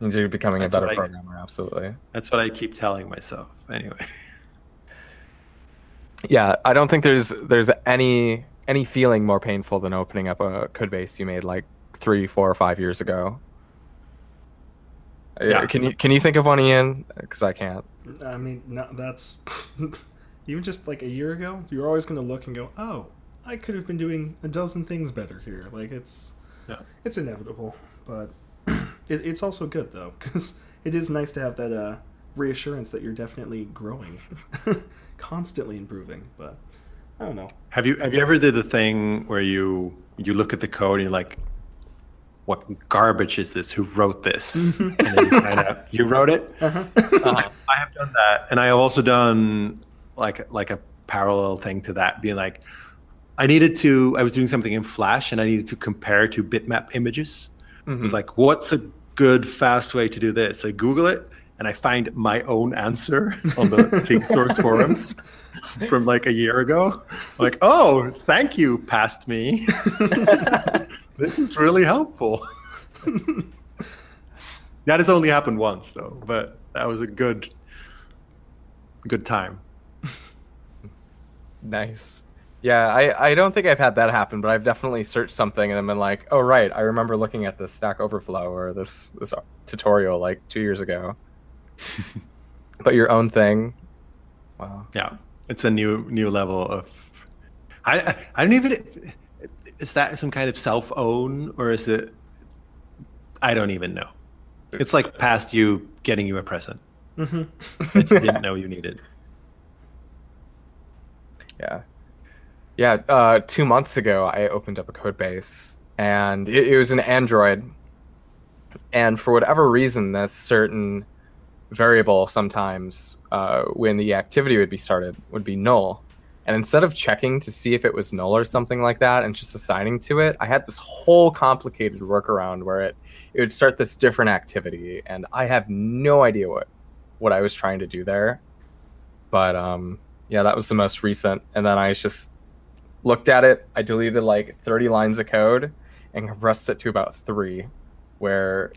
means you're becoming a better I- programmer. Absolutely. That's what I keep telling myself. Anyway, Yeah, I don't think there's there's any any feeling more painful than opening up a code base you made like three, four, or five years ago. Yeah. Can you can you think of one, Ian? Because I can't. I mean, no, that's even just like a year ago. You're always going to look and go, "Oh, I could have been doing a dozen things better here." Like it's, Yeah. it's inevitable, but it, it's also good though because it is nice to have that uh, reassurance that you're definitely growing, constantly improving. But I don't know. have you have you ever did the thing where you you look at the code and you're like, "What garbage is this? Who wrote this?" and then you find out you wrote it. Uh-huh. I have done that, and I have also done like like a parallel thing to that, being like, I needed to. I was doing something in Flash, and I needed to compare to bitmap images. It Mhm. was like, what's a good fast way to do this? I Google it, and I find my own answer on the Tink Source forums from like a year ago. like, oh, thank you, past me. This is really helpful. that has only happened once, though, but that was a good, good time. Nice. Yeah, I, I don't think I've had that happen, but I've definitely searched something and then been like, oh right, I remember looking at this Stack Overflow or this this tutorial like two years ago. but your own thing, wow. Yeah, it's a new new level of. I I- I don't even. Is that some kind of self own or is it? I don't even know. It's like past you getting you a present hmm that you didn't know you needed. Yeah. Yeah. Uh, two months ago, I opened up a code base and it, it was an Android. And for whatever reason, this certain variable sometimes, uh, when the activity would be started, would be null. And instead of checking to see if it was null or something like that and just assigning to it, I had this whole complicated workaround where it, it would start this different activity. And I have no idea what, what I was trying to do there. But um, yeah, that was the most recent. And then I just looked at it. I deleted like 30 lines of code and compressed it to about three, where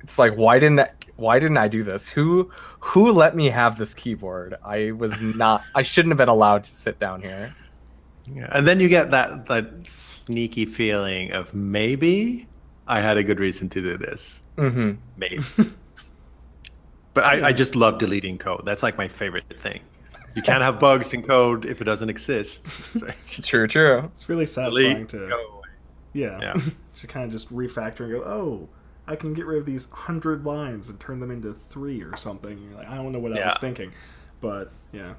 it's like, why didn't I, why didn't I do this? Who who let me have this keyboard? I was not. I shouldn't have been allowed to sit down here. Yeah. And then you get that that sneaky feeling of maybe I had a good reason to do this. Mm-hmm. Maybe. but I, I just love deleting code. That's like my favorite thing. You can't have bugs in code if it doesn't exist. true, true. It's really satisfying Delete, to go. yeah, Yeah. to kind of just refactor and go, oh, I can get rid of these hundred lines and turn them into three or something. You're like, I don't know what I was thinking, but yeah,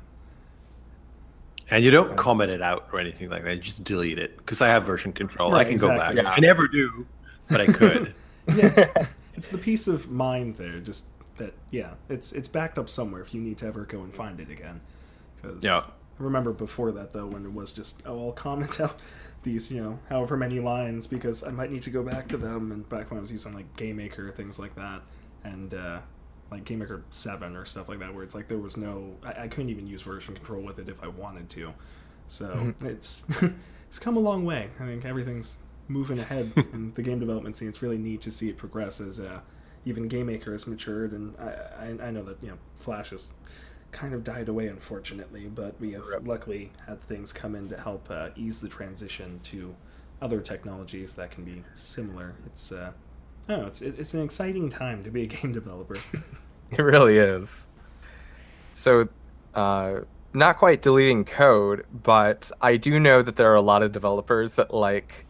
And you don't comment it out or anything like that. You just delete it because I have version control. I Right, can go back. Yeah. I never do, but I could. yeah, it's the peace of mind there. Just that, yeah, it's it's backed up somewhere if you need to ever go and find it again. 'Cause Yeah. I remember before that though, when it was just, oh, I'll comment out these, you know, however many lines because I might need to go back to them. And back when I was using like GameMaker things like that, and uh, like GameMaker Seven or stuff like that, where it's like there was no, I, I couldn't even use version control with it if I wanted to. So it's it's come a long way. I think everything's moving ahead in the game development scene. It's really neat to see it progress as uh, even GameMaker has matured, and I, I I know that you know Flash has kind of died away unfortunately, but we have Rip. luckily had things come in to help uh, ease the transition to other technologies that can be similar. It's uh, I don't know. It's it's an exciting time to be a game developer. It really is. So, uh, not quite deleting code, but I do know that there are a lot of developers that like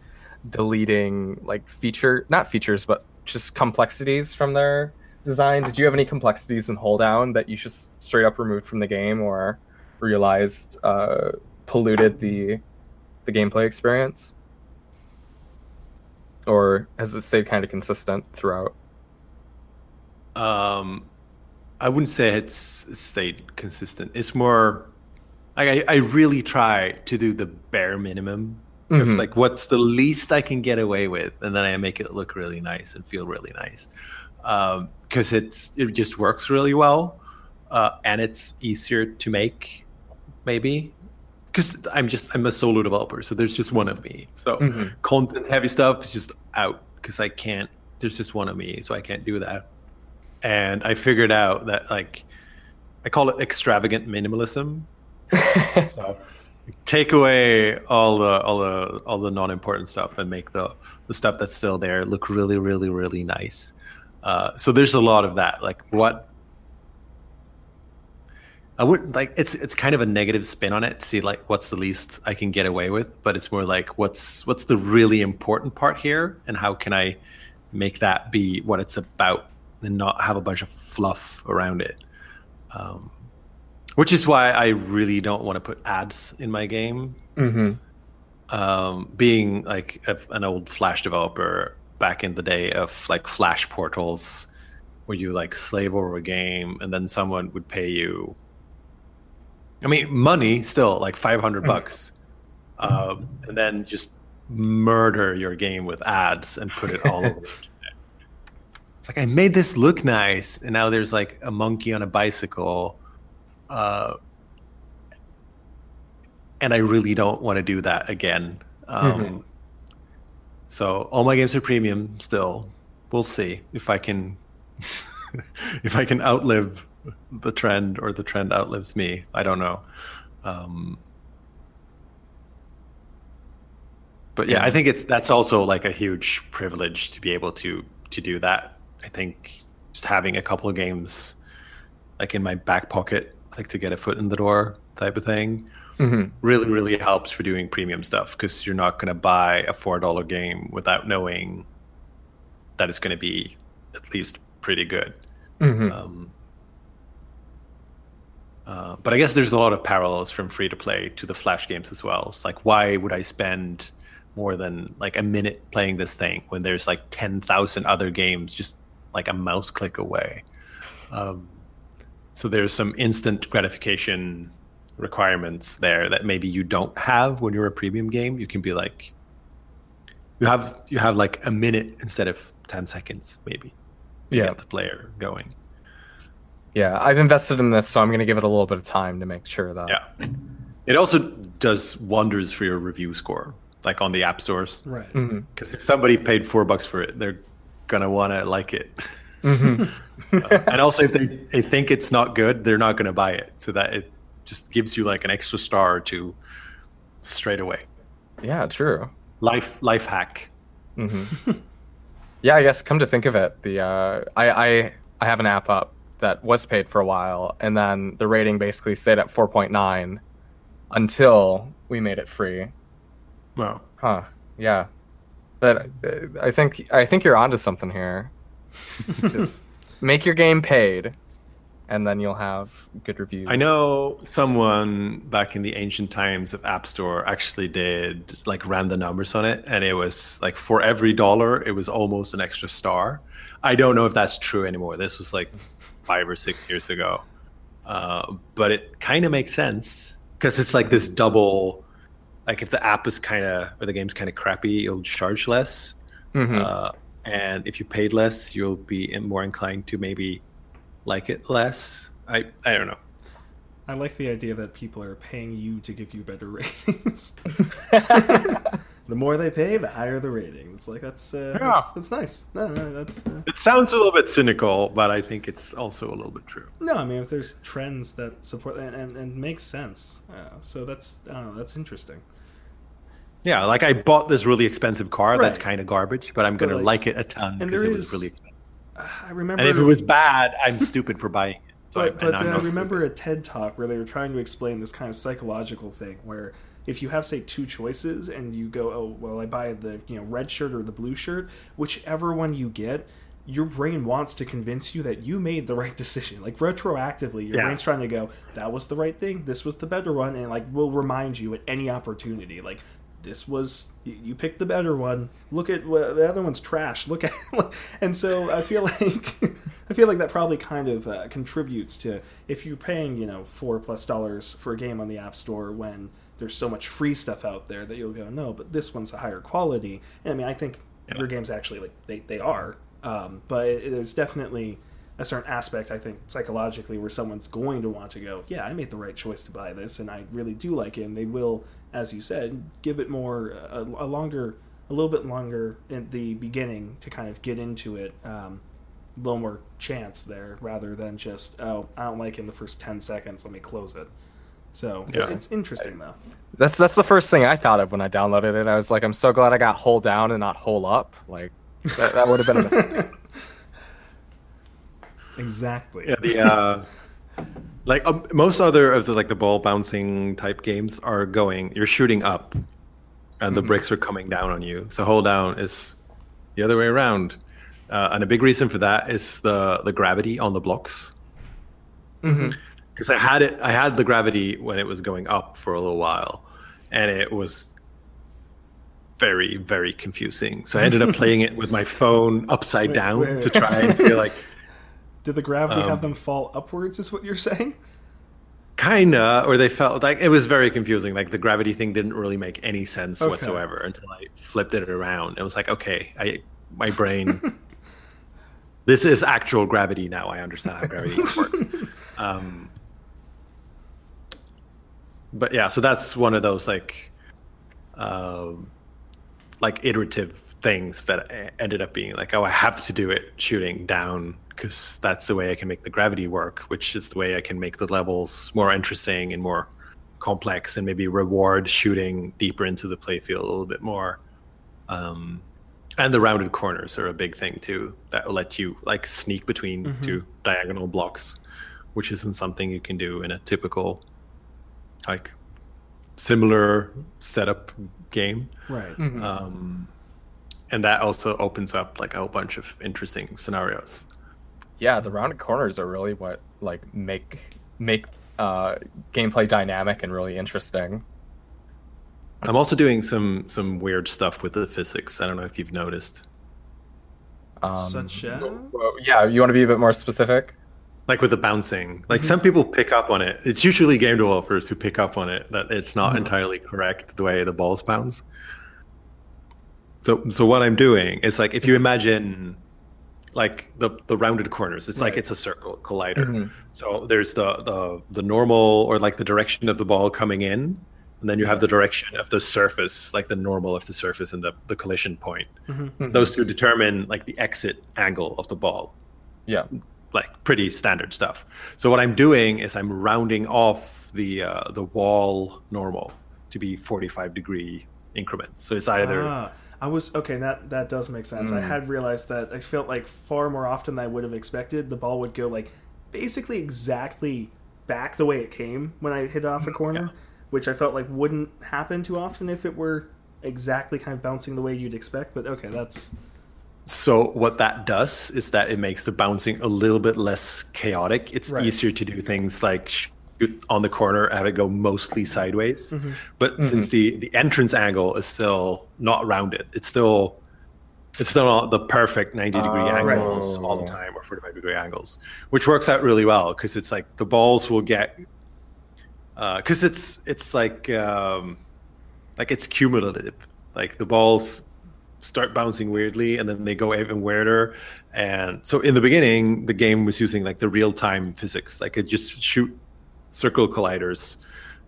deleting like feature, not features, but just complexities from their design. Did you have any complexities in holedown that you just straight up removed from the game or realized uh, polluted the the gameplay experience? Or has it stayed kind of consistent throughout? Um, I wouldn't say it's stayed consistent. It's more like I, I really try to do the bare minimum of Mhm. like what's the least I can get away with, and then I make it look really nice and feel really nice because it's it just works really well, uh, and it's easier to make, maybe. Because I'm just I'm a solo developer, so there's just one of me. So Mhm. content heavy stuff is just out because I can't. There's just one of me, so I can't do that. And I figured out that like I call it extravagant minimalism. So take away all the all the all the non-important stuff and make the the stuff that's still there look really really really nice. Uh, so there's a lot of that. Like what I wouldn't like it's it's kind of a negative spin on it. See like what's the least I can get away with, but it's more like what's what's the really important part here, and how can I make that be what it's about, and not have a bunch of fluff around it. Um, which is why I really don't want to put ads in my game. hmm Um, being like a, an old Flash developer back in the day of like Flash portals, where you like slave over a game and then someone would pay you. I mean, money still like five hundred Mm. bucks, um, and then just murder your game with ads and put it all over. It's like I made this look nice, and now there's like a monkey on a bicycle, uh, and I really don't want to do that again. Um, Mhm. So all my games are premium still. We'll see if I can if I can outlive the trend or the trend outlives me. I don't know. Um, but yeah. I think it's that's also like a huge privilege to be able to to do that. I think just having a couple of games like in my back pocket, like to get a foot in the door type of thing, hmm really really helps for doing premium stuff because you're not going to buy a four dollar game without knowing that it's going to be at least pretty good. hmm Um, uh, but I guess there's a lot of parallels from free to play to the Flash games as well. It's like, why would I spend more than like a minute playing this thing when there's like 10,000 other games just like a mouse click away? Um, so there's some instant gratification requirements there that maybe you don't have when you're a premium game. You can be like, you have you have like a minute instead of ten seconds, maybe, to Yeah. get the player going. Yeah, I've invested in this, so I'm going to give it a little bit of time to make sure that. Yeah. It also does wonders for your review score, like on the app stores. Right. Mhm. Because if somebody paid four bucks for it, they're gonna want to like it. Mhm. Uh, and also, if they, they think it's not good, they're not gonna buy it. So that it just gives you like an extra star or two straight away. yeah, true. Life life hack. hmm yeah, I guess come to think of it, the uh, I, I I have an app up that was paid for a while, and then the rating basically stayed at 4.9 until we made it free. Well, Huh? Yeah. But uh, I think I think you're onto something here. Just make your game paid, and then you'll have good reviews. I know someone back in the ancient times of App Store actually did like ran the numbers on it, and it was like for every dollar, it was almost an extra star. I don't know if that's true anymore. This was like five or six years ago, uh, but it kind of makes sense because it's like this double. Like if the app is kind of or the game's kind of crappy, you'll charge less, Mhm. uh, and if you paid less, you'll be more inclined to maybe like it less. I I don't know. I like the idea that people are paying you to give you better ratings. the more they pay, the higher the rating. It's like that's uh, Yeah. that's, that's nice. No, no, that's uh, It sounds a little bit cynical, but I think it's also a little bit true. no. I mean, if there's trends that support and and, and makes sense, uh, so that's I don't know, that's interesting. Yeah, like I bought this really expensive car that's kind of garbage, but I'm But, gonna like- like, it a ton and because it was is- really expensive. I remember, And if it was bad, I'm stupid for buying it. So But, I, but I remember stupid. a TED talk where they were trying to explain this kind of psychological thing where if you have say two choices and you go, oh well, I buy the you know red shirt or the blue shirt, whichever one you get, your brain wants to convince you that you made the right decision. Like retroactively, your Yeah. brain's trying to go, that was the right thing, this was the better one, and like will remind you at any opportunity, like this was you, picked the better one. Look at well, the other one's trash. Look at and so I feel like I feel like that probably kind of uh, contributes to if you're paying you know four plus dollars for a game on the App Store when there's so much free stuff out there that you'll go no, but this one's a higher quality. And I mean I think Yeah. your games actually like they they are, um, but it, there's definitely a certain aspect I think psychologically where someone's going to want to go, yeah, I made the right choice to buy this, and I really do like it. And they will, as you said, give it more a, a longer, a little bit longer in the beginning to kind of get into it. Um, a little more chance there rather than just oh I don't like it in the first ten seconds, let me close it. So Yeah. it's interesting though. That's that's the first thing I thought of when I downloaded it. I was like, I'm so glad I got holedown and not hole up. Like that, that would have been a mistake. exactly. Yeah, the uh, like um, most other of the like the ball bouncing type games are going. You're shooting up, and the Mhm. bricks are coming down on you. So holedown is the other way around, uh, and a big reason for that is the the gravity on the blocks. because I had it. I had the gravity when it was going up for a little while, and it was very, very confusing. So I ended up playing it with my phone upside Wait, down wait, to try and feel like Did the gravity Um, have them fall upwards? Is what you're saying? kinda, or they felt like it was very confusing. Like the gravity thing didn't really make any sense Okay. whatsoever until I flipped it around. It was like, okay, I my brain. this is actual gravity now. I understand how gravity works. Um, but yeah, so that's one of those like, um, like iterative things that ended up being like, oh, I have to do it shooting down because that's the way I can make the gravity work, which is the way I can make the levels more interesting and more complex, and maybe reward shooting deeper into the playfield a little bit more. Um, and the rounded corners are a big thing too that will let you like sneak between Mhm. two diagonal blocks which isn't something you can do in a typical like similar setup game Right. Mhm. um, and that also opens up like a whole bunch of interesting scenarios yeah, the rounded corners are really what like make make uh, gameplay dynamic and really interesting. i'm also doing some some weird stuff with the physics i don't know if you've noticed Um, Such as? yeah, you want to be a bit more specific? like with the bouncing. Like some people pick up on it. It's usually game developers who pick up on it that it's not entirely correct the way the balls bounce. So so what I'm doing is like if you imagine like the the rounded corners, it's like it's a circle collider. Mhm. So there's the, the the normal or like the direction of the ball coming in, and then you have the direction of the surface, like the normal of the surface and the, the collision point. Mhm. Those two determine like the exit angle of the ball Yeah. like pretty standard stuff. So what I'm doing is I'm rounding off the uh, the wall normal to be 45 degree increments. So it's either Ah, I was okay. That that does make sense. I Mm. had realized that I felt like far more often than I would have expected. The ball would go like basically exactly back the way it came when I hit off a corner, which I felt like wouldn't happen too often if it were exactly kind of bouncing the way you'd expect. But okay, that's so what that does is that it makes the bouncing a little bit less chaotic. It's Right. easier to do things like on the corner, have it go mostly sideways. Mm-hmm. But mm-hmm. since the the entrance angle is still not rounded, it's still it's still not the perfect 90 degree Oh. angles all the time or 45 degree angles, which works out really well because it's like the balls will get uh, because it's it's like um, like it's cumulative. Like the balls start bouncing weirdly and then they go even weirder. And so in the beginning, the game was using like the real time physics. Like it just shoot circle colliders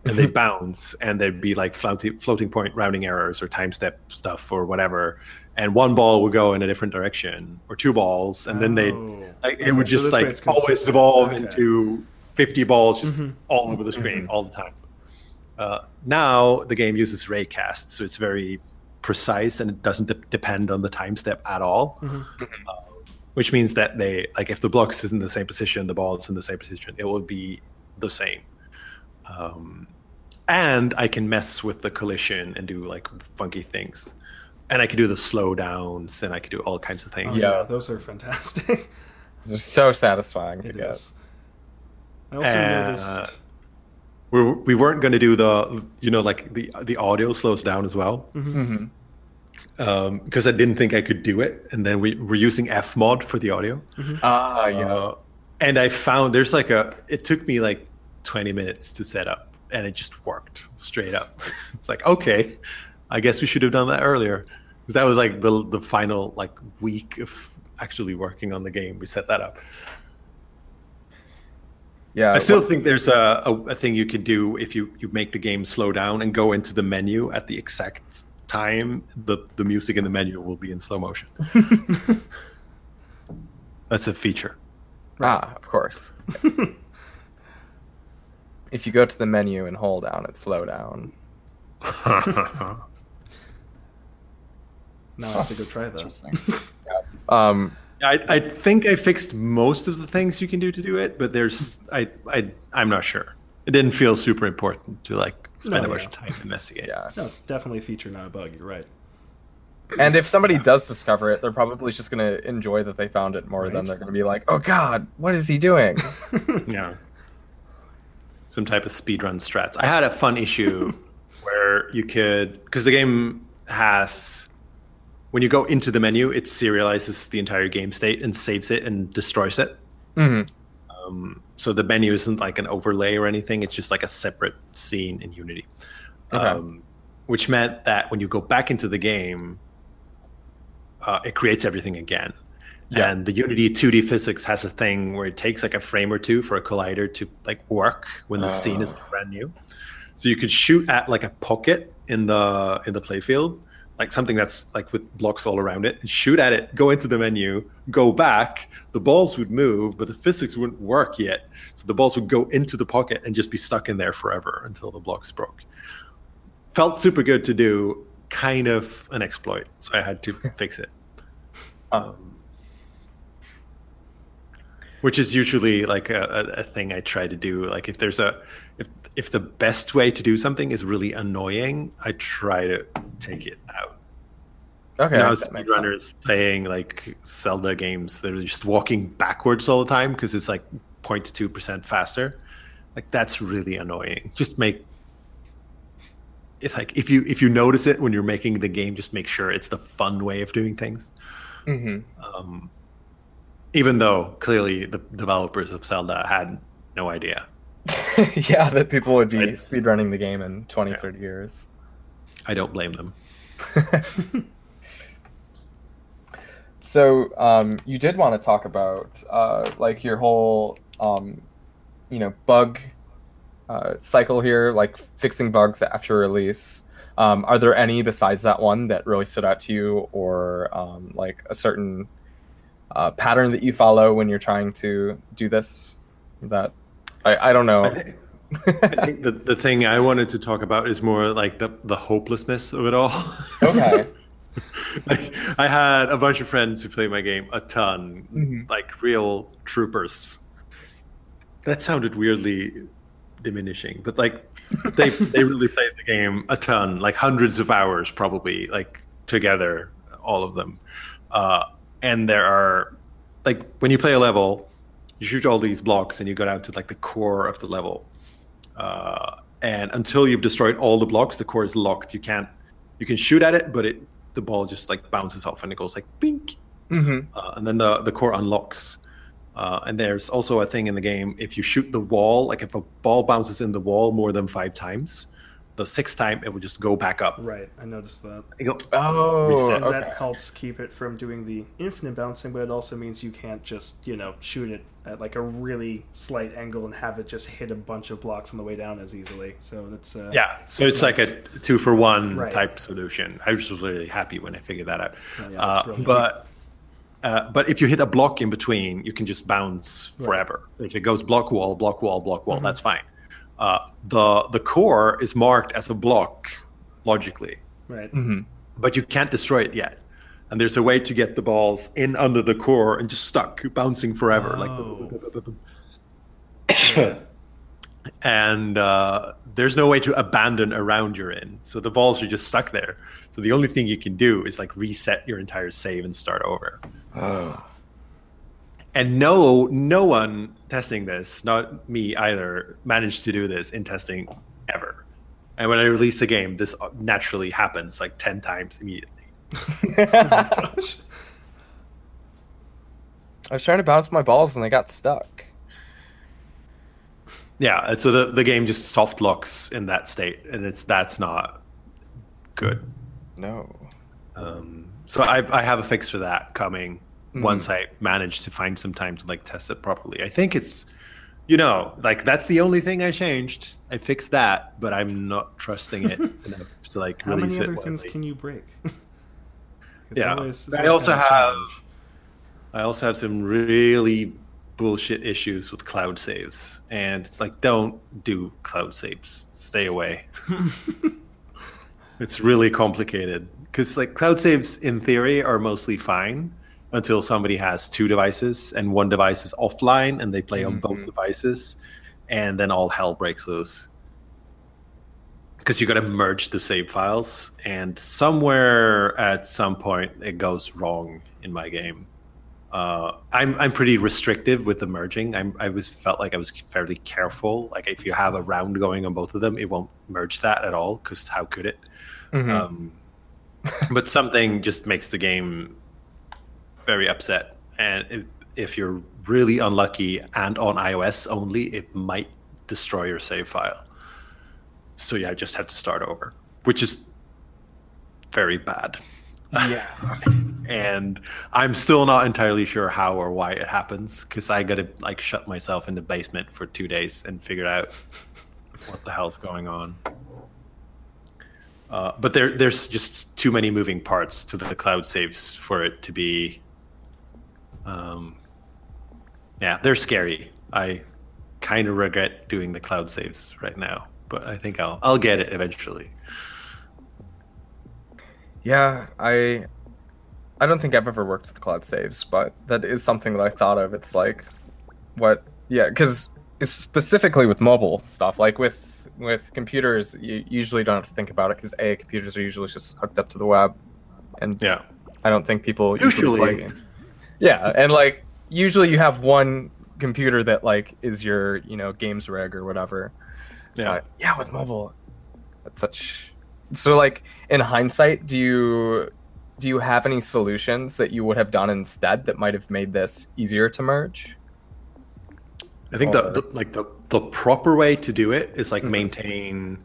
and they bounce and there'd be like floating, floating point rounding errors or time step stuff or whatever. And one ball would go in a different direction or two balls. And then they Oh. like, it Okay, would so just like always evolve Okay. into 50 balls just Mhm. all over the screen Mhm. all the time. Uh, now the game uses raycast, so it's very precise and it doesn't de- depend on the time step at all. Mhm. Uh, which means that they like if the block is in the same position, the ball is in the same position, it will be the same. Um, and I can mess with the collision and do like funky things, and I can do the slowdowns and I can do all kinds of Oh, things. yeah, Yeah. those are fantastic. It's so satisfying to It get. is. I also Uh, noticed. we we weren't going to do the you know like the the audio slows down as well because I didn't think I could do it, and then we were using Fmod for the audio. Ah, yeah. Uh, and I found there's like a. It took me like 20 minutes to set up, and it just worked straight up. it's like okay, I guess we should have done that earlier, because that was like the the final like week of actually working on the game. We set that up. yeah. I still think there's a, a, a thing you can do if you, you make the game slow down and go into the menu at the exact time. The the music in the menu will be in slow motion. That's a feature. Ah, of course. if you go to the menu and hold down, it's slow down. Now I have to go try that. Interesting. Um, I, I think I fixed most of the things you can do to do it, but there's I I I'm not sure. It didn't feel super important to like spend No, a bunch yeah. of time investigating. yeah. No, it's definitely a feature, not a bug. You're right. And if somebody does discover it, they're probably just going to enjoy that they found it more than they're going to be like, oh God, what is he doing? Yeah. Some type of speedrun strats. I had a fun issue where you could because the game has when you go into the menu, it serializes the entire game state and saves it and destroys it. hmm Um, so the menu isn't like an overlay or anything; it's just like a separate scene in Unity. Okay. Um, which meant that when you go back into the game, uh, it creates everything again. Yeah. And the Unity 2D physics has a thing where it takes like a frame or two for a collider to like work when the scene is Oh. brand new. So you could shoot at like a pocket in the in the playfield, like something that's like with blocks all around it, and shoot at it, go into the menu, go back, the balls would move, but the physics wouldn't work yet. So the balls would go into the pocket and just be stuck in there forever until the blocks broke. Felt super good to do, kind of an exploit, so I had to fix it. Um, which is usually like a, a, thing I try to do. Like if there's a if if the best way to do something is really annoying, I try to take it out. Okay. now that makes sense. speedrunners playing like Zelda games, they're just walking backwards all the time because it's like 0.2 percent faster. Like that's really annoying. Just make it's like if you if you notice it when you're making the game, just make sure it's the fun way of doing things. Mhm. Um, even though clearly the developers of Zelda had no idea. yeah, that people would be speedrunning the game in 20, Yeah. 30 years. I don't blame them. So um, you did want to talk about uh, like your whole um, you know bug uh, cycle here, like fixing bugs after release. Um, are there any besides that one that really stood out to you, or um, like a certain uh, pattern that you follow when you're trying to do this? That I, I don't know. I think, I think the, the thing I wanted to talk about is more like the, the hopelessness of it all. okay. like, I had a bunch of friends who played my game a ton, Mhm. like real troopers. That sounded weirdly diminishing, but like they they really played the game a ton, like hundreds of hours probably, like together, all of them. Uh, and there are like when you play a level, you shoot all these blocks and you go down to like the core of the level. Uh, and until you've destroyed all the blocks, the core is locked. You can't you can shoot at it, but it the ball just like bounces off and it goes like bink, hmm uh, and then the the core unlocks. Uh, and there's also a thing in the game if you shoot the wall, like if a ball bounces in the wall more than five times, the sixth time it will just go back up. Right, I noticed that. You go, Oh, Reset. And okay. that helps keep it from doing the infinite bouncing, but it also means you can't just, you know, shoot it at like a really slight angle and have it just hit a bunch of blocks on the way down as easily. So that's uh, yeah, so That's it's like a two for one Right. type solution. I was really happy when I figured that out. Oh, yeah, uh, but uh, but if you hit a block in between, you can just bounce Right. forever. So if it goes block wall, block wall, block wall, Mhm. that's fine. Uh, the the core is marked as a block logically, right. hmm but you can't destroy it yet. And there's a way to get the balls in under the core and just stuck bouncing forever. Oh. Like and uh, there's no way to abandon a round you're in. So the balls are just stuck there. So the only thing you can do is like reset your entire save and start over. Oh. And no, no one testing this, not me either, managed to do this in testing ever. And when I release the game, this naturally happens like ten times immediately. Gosh. I was trying to bounce my balls and they got stuck. Yeah, so the, the game just soft locks in that state, and it's that's not good. No. Um, so I I have a fix for that coming Mhm. once I manage to find some time to like test it properly. I think it's you know like that's the only thing I changed. I fixed that, but I'm not trusting it enough to like How release many it. other things widely. can you break? Yeah. always- it's I also kind of a have- challenge. I also have some really bullshit issues with cloud saves, and it's like don't do cloud saves. Stay away. It's really complicated because like cloud saves in theory are mostly fine until somebody has two devices and one device is offline and they play on both Mhm. devices, and then all hell breaks loose. Because you got to merge the save files, and somewhere at some point it goes wrong in my game. Uh, I'm I'm pretty restrictive with the merging. I'm I was felt like I was fairly careful. Like if you have a round going on both of them, it won't merge that at all. Because how could it? Mhm. Um, but something just makes the game very upset. And if, if you're really unlucky and on iOS only, it might destroy your save file. So yeah, I just have to start over, which is very bad. Yeah. And I'm still not entirely sure how or why it happens because I got to like shut myself in the basement for two days and figure out what the hell's going on. Uh, but there, there's just too many moving parts to the cloud saves for it to be. Um, yeah, they're scary. I kind of regret doing the cloud saves right now, but I think I'll I'll get it eventually. Yeah, I I don't think I've ever worked with cloud saves, but that is something that I thought of. It's like what yeah, cuz it's specifically with mobile stuff. Like with with computers, you usually don't have to think about it cuz a computers are usually just hooked up to the web and Yeah, I don't think people Usually. play games. Yeah, and like usually you have one computer that like is your, you know, games rig or whatever. yeah. But yeah, with mobile, that's such. So, like in hindsight, do you do you have any solutions that you would have done instead that might have made this easier to merge? I think the, the like the, the proper way to do it is like maintain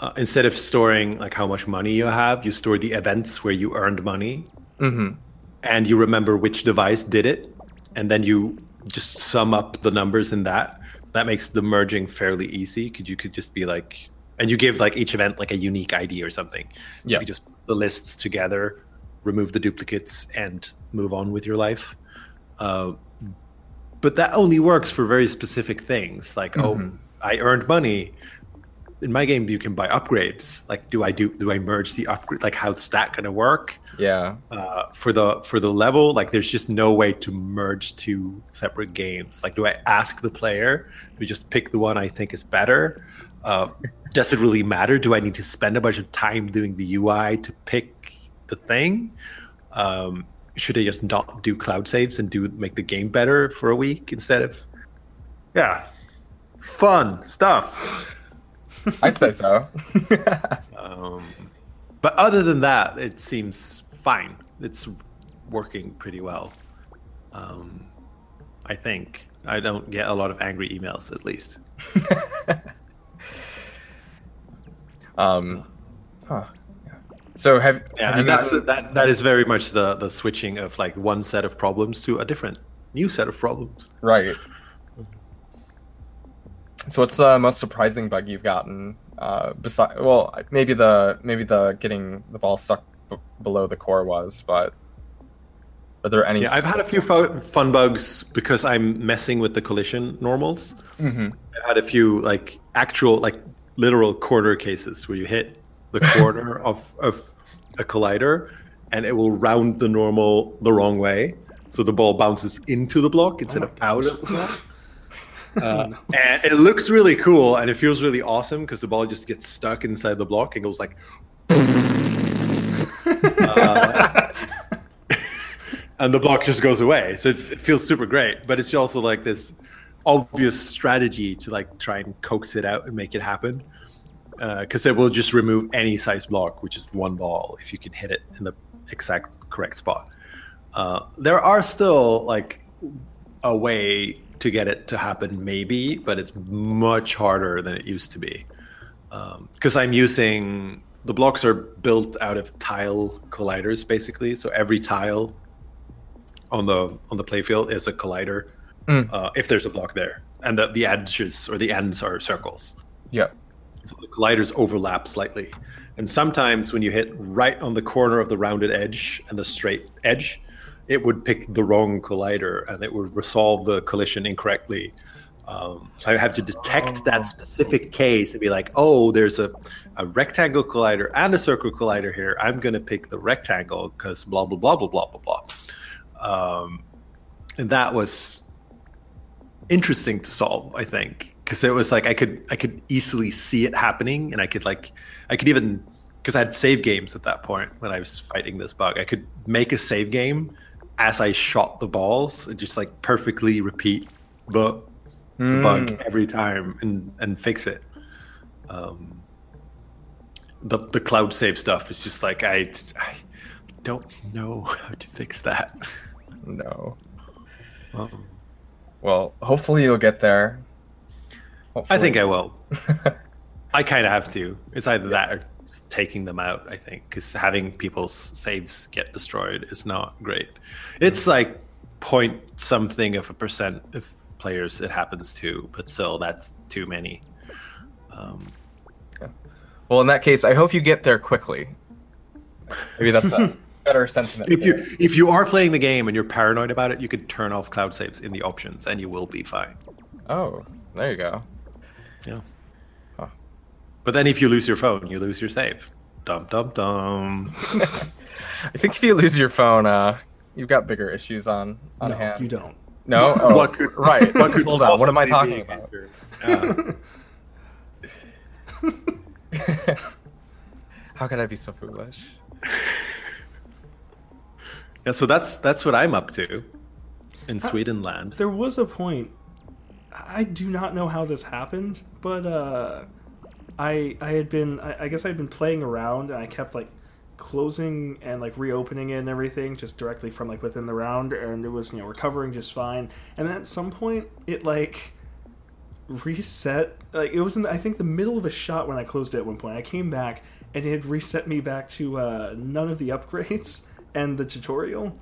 uh, instead of storing like how much money you have, you store the events where you earned money, Mm-hmm. and you remember which device did it, and then you just sum up the numbers in that. That makes the merging fairly easy because you could just be like, and you give like each event like a unique ID or something. Yeah. You just put the lists together, remove the duplicates, and move on with your life. Uh, but that only works for very specific things like oh Mhm. i earned money in my game you can buy upgrades like do i do do i merge the upgrade like how's that going to work Yeah. uh, for the for the level like there's just no way to merge two separate games like do i ask the player to just pick the one i think is better uh, does it really matter do i need to spend a bunch of time doing the ui to pick the thing um, should i just not do cloud saves and do make the game better for a week instead of yeah fun stuff I'd say so. um, but other than that, it seems fine. It's working pretty well. Um, I think I don't get a lot of angry emails, at least. um, huh. So have, Yeah, have you and that's gotten- that. That is very much the the switching of like one set of problems to a different new set of problems. right? So what's the most surprising bug you've gotten? Uh, beside, well, maybe the maybe the getting the ball stuck b- below the core was, but are there any? Yeah, I've had a few fun, fun bugs because I'm messing with the collision normals. hmm I've had a few like actual like literal corner cases where you hit the corner of of a collider and it will round the normal the wrong way, so the ball bounces into the block instead my of out of the block. Uh, and it looks really cool and it feels really awesome because the ball just gets stuck inside the block and goes like. Uh, and the block just goes away. So it, it feels super great, but it's also like this obvious strategy to like try and coax it out and make it happen. Because it will just remove any size block, which is one ball, if you can hit it in the exact correct spot. Uh, there are still like a way to get it to happen, maybe, but it's much harder than it used to be. Because I'm using the blocks are built out of tile colliders, basically. So every tile on the on the playfield is a collider Mm. uh, if there's a block there, and the the edges or the ends are circles. Yeah. So the colliders overlap slightly, and sometimes when you hit right on the corner of the rounded edge and the straight edge, it would pick the wrong collider and it would resolve the collision incorrectly. Um, so I have to detect Oh. that specific case and be like, oh, there's a, a rectangle collider and a circle collider here. I'm going to pick the rectangle because blah, blah, blah, blah, blah, blah, blah. Um, and that was interesting to solve, I think, because it was like I could I could easily see it happening, and I could like I could even because I had save games at that point when I was fighting this bug. I could make a save game as I shot the balls and just like perfectly repeat the, the Mm. bug every time and and fix it. Um, the the cloud save stuff is just like I I don't know how to fix that. No. Um, Well, hopefully you'll get there. I think I will. I kind of have to. It's either that or taking them out. I think because having people's saves get destroyed is not great. It's like point something of a percent of players it happens to, but still, that's too many. Um, Well, in that case, I hope you get there quickly. Maybe that's a better sentiment. if you there. if you are playing the game and you're paranoid about it, you can turn off cloud saves in the options, and you will be fine. Oh, there you go. Yeah. Huh. But then if you lose your phone, you lose your save. Dum dum dum. I think if you lose your phone, uh, you've got bigger issues on on no, hand. you don't. No. Oh, What could- right. what could Hold on. What am I possibly talking be about? major? How could I be so foolish? Yeah, so that's that's what I'm up to in Sweden land. There was a point. I do not know how this happened, but uh, I I had been I, I guess I'd been playing around and I kept like closing and like reopening it and everything just directly from like within the round and it was you know recovering just fine and then at some point it like reset like it was in the, i think the middle of a shot when i closed it at one point i came back and it had reset me back to uh, none of the upgrades and the tutorial.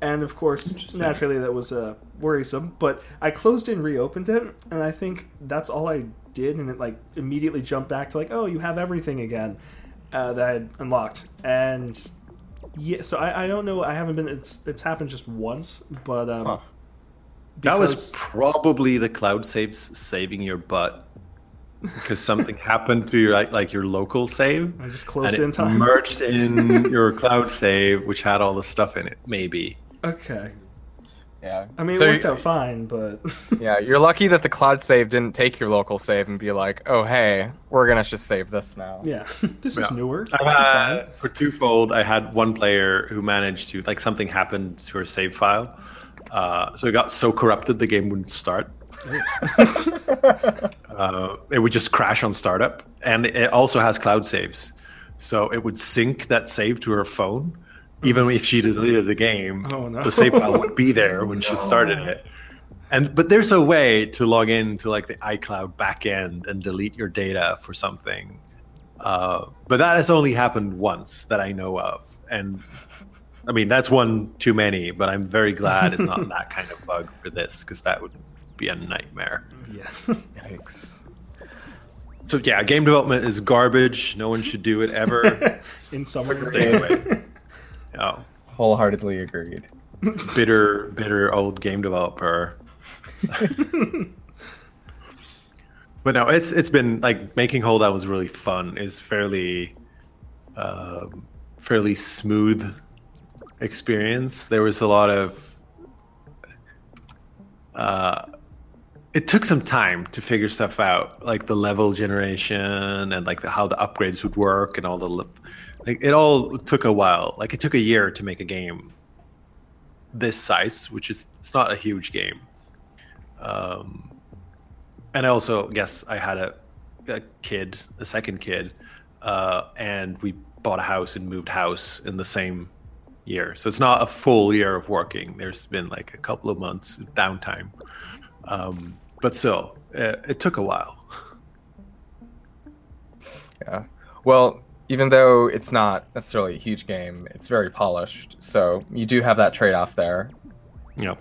And of course naturally that was uh, worrisome but i closed and reopened it and i think that's all i did and it like immediately jumped back to like oh you have everything again uh, that i had unlocked. And yeah so I, I don't know i haven't been it's it's happened just once but um Huh. That was probably the cloud saves saving your butt because something happened to your like, like your local save. i just closed and it in it time merged in your cloud save, which had all the stuff in it. Maybe. okay Yeah. i mean So it worked out fine but Yeah, you're lucky that the cloud save didn't take your local save and be like, "Oh, hey, we're gonna just save this now." yeah this is Yeah. newer this I is for twofold, I had one player who managed to like something happened to her save file, uh, so it got so corrupted the game wouldn't start. Uh, it would just crash on startup, and it also has cloud saves, so it would sync that save to her phone. Even if she deleted the game, Oh, no. the save file would be there when she started it. And but there's a way to log in to like the iCloud backend and delete your data for something. Uh, but that has only happened once that I know of, and I mean that's one too many. But I'm very glad it's not that kind of bug for this because that would be a nightmare. yeah Yikes. So yeah, game development is garbage. No one should do it ever. in some Stay away. Oh, Wholeheartedly agreed. bitter, bitter old game developer. but no, it's it's been like making holedown was really fun. It's fairly, um, fairly smooth experience. There was a lot of. Uh, it took some time to figure stuff out, like the level generation and like the, how the upgrades would work and all the, like it all took a while. Like it took a year to make a game this size, which is it's not a huge game. Um, and I also guess I had a, a kid, a second kid, uh, and we bought a house and moved house in the same year. So it's not a full year of working. There's been like a couple of months of downtime, um, but still, it, it took a while. Yeah. Well, even though it's not necessarily a huge game, it's very polished. So you do have that trade-off there. You know,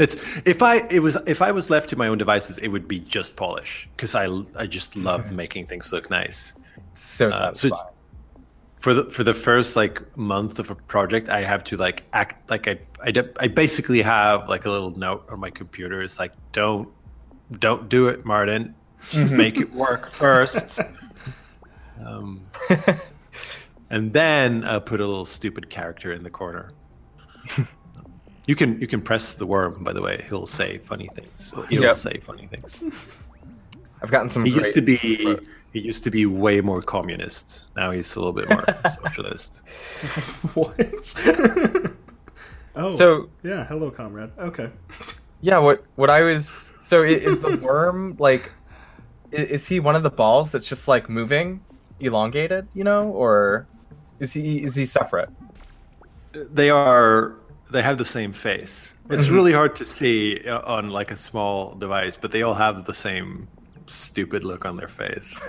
it's if I it was if I was left to my own devices, it would be just polish because I I just love making things look nice. So Uh, so for the for the first like month of a project i have to like act like i i, de- I basically have like a little note on my computer it's like don't don't do it martin just make it work first um, and then uh, put a little stupid character in the corner you can you can press the worm by the way he'll say funny things he'll Yep. say funny things I've gotten some. he used to be quotes. he used to be way more communist. Now he's a little bit more socialist. what oh So yeah hello comrade okay yeah, what what I was so is the worm like is he one of the balls that's just like moving, elongated, you know, or is he is he separate? They are they have the same face. It's Mhm. really hard to see uh, on like a small device, but they all have the same stupid look on their face.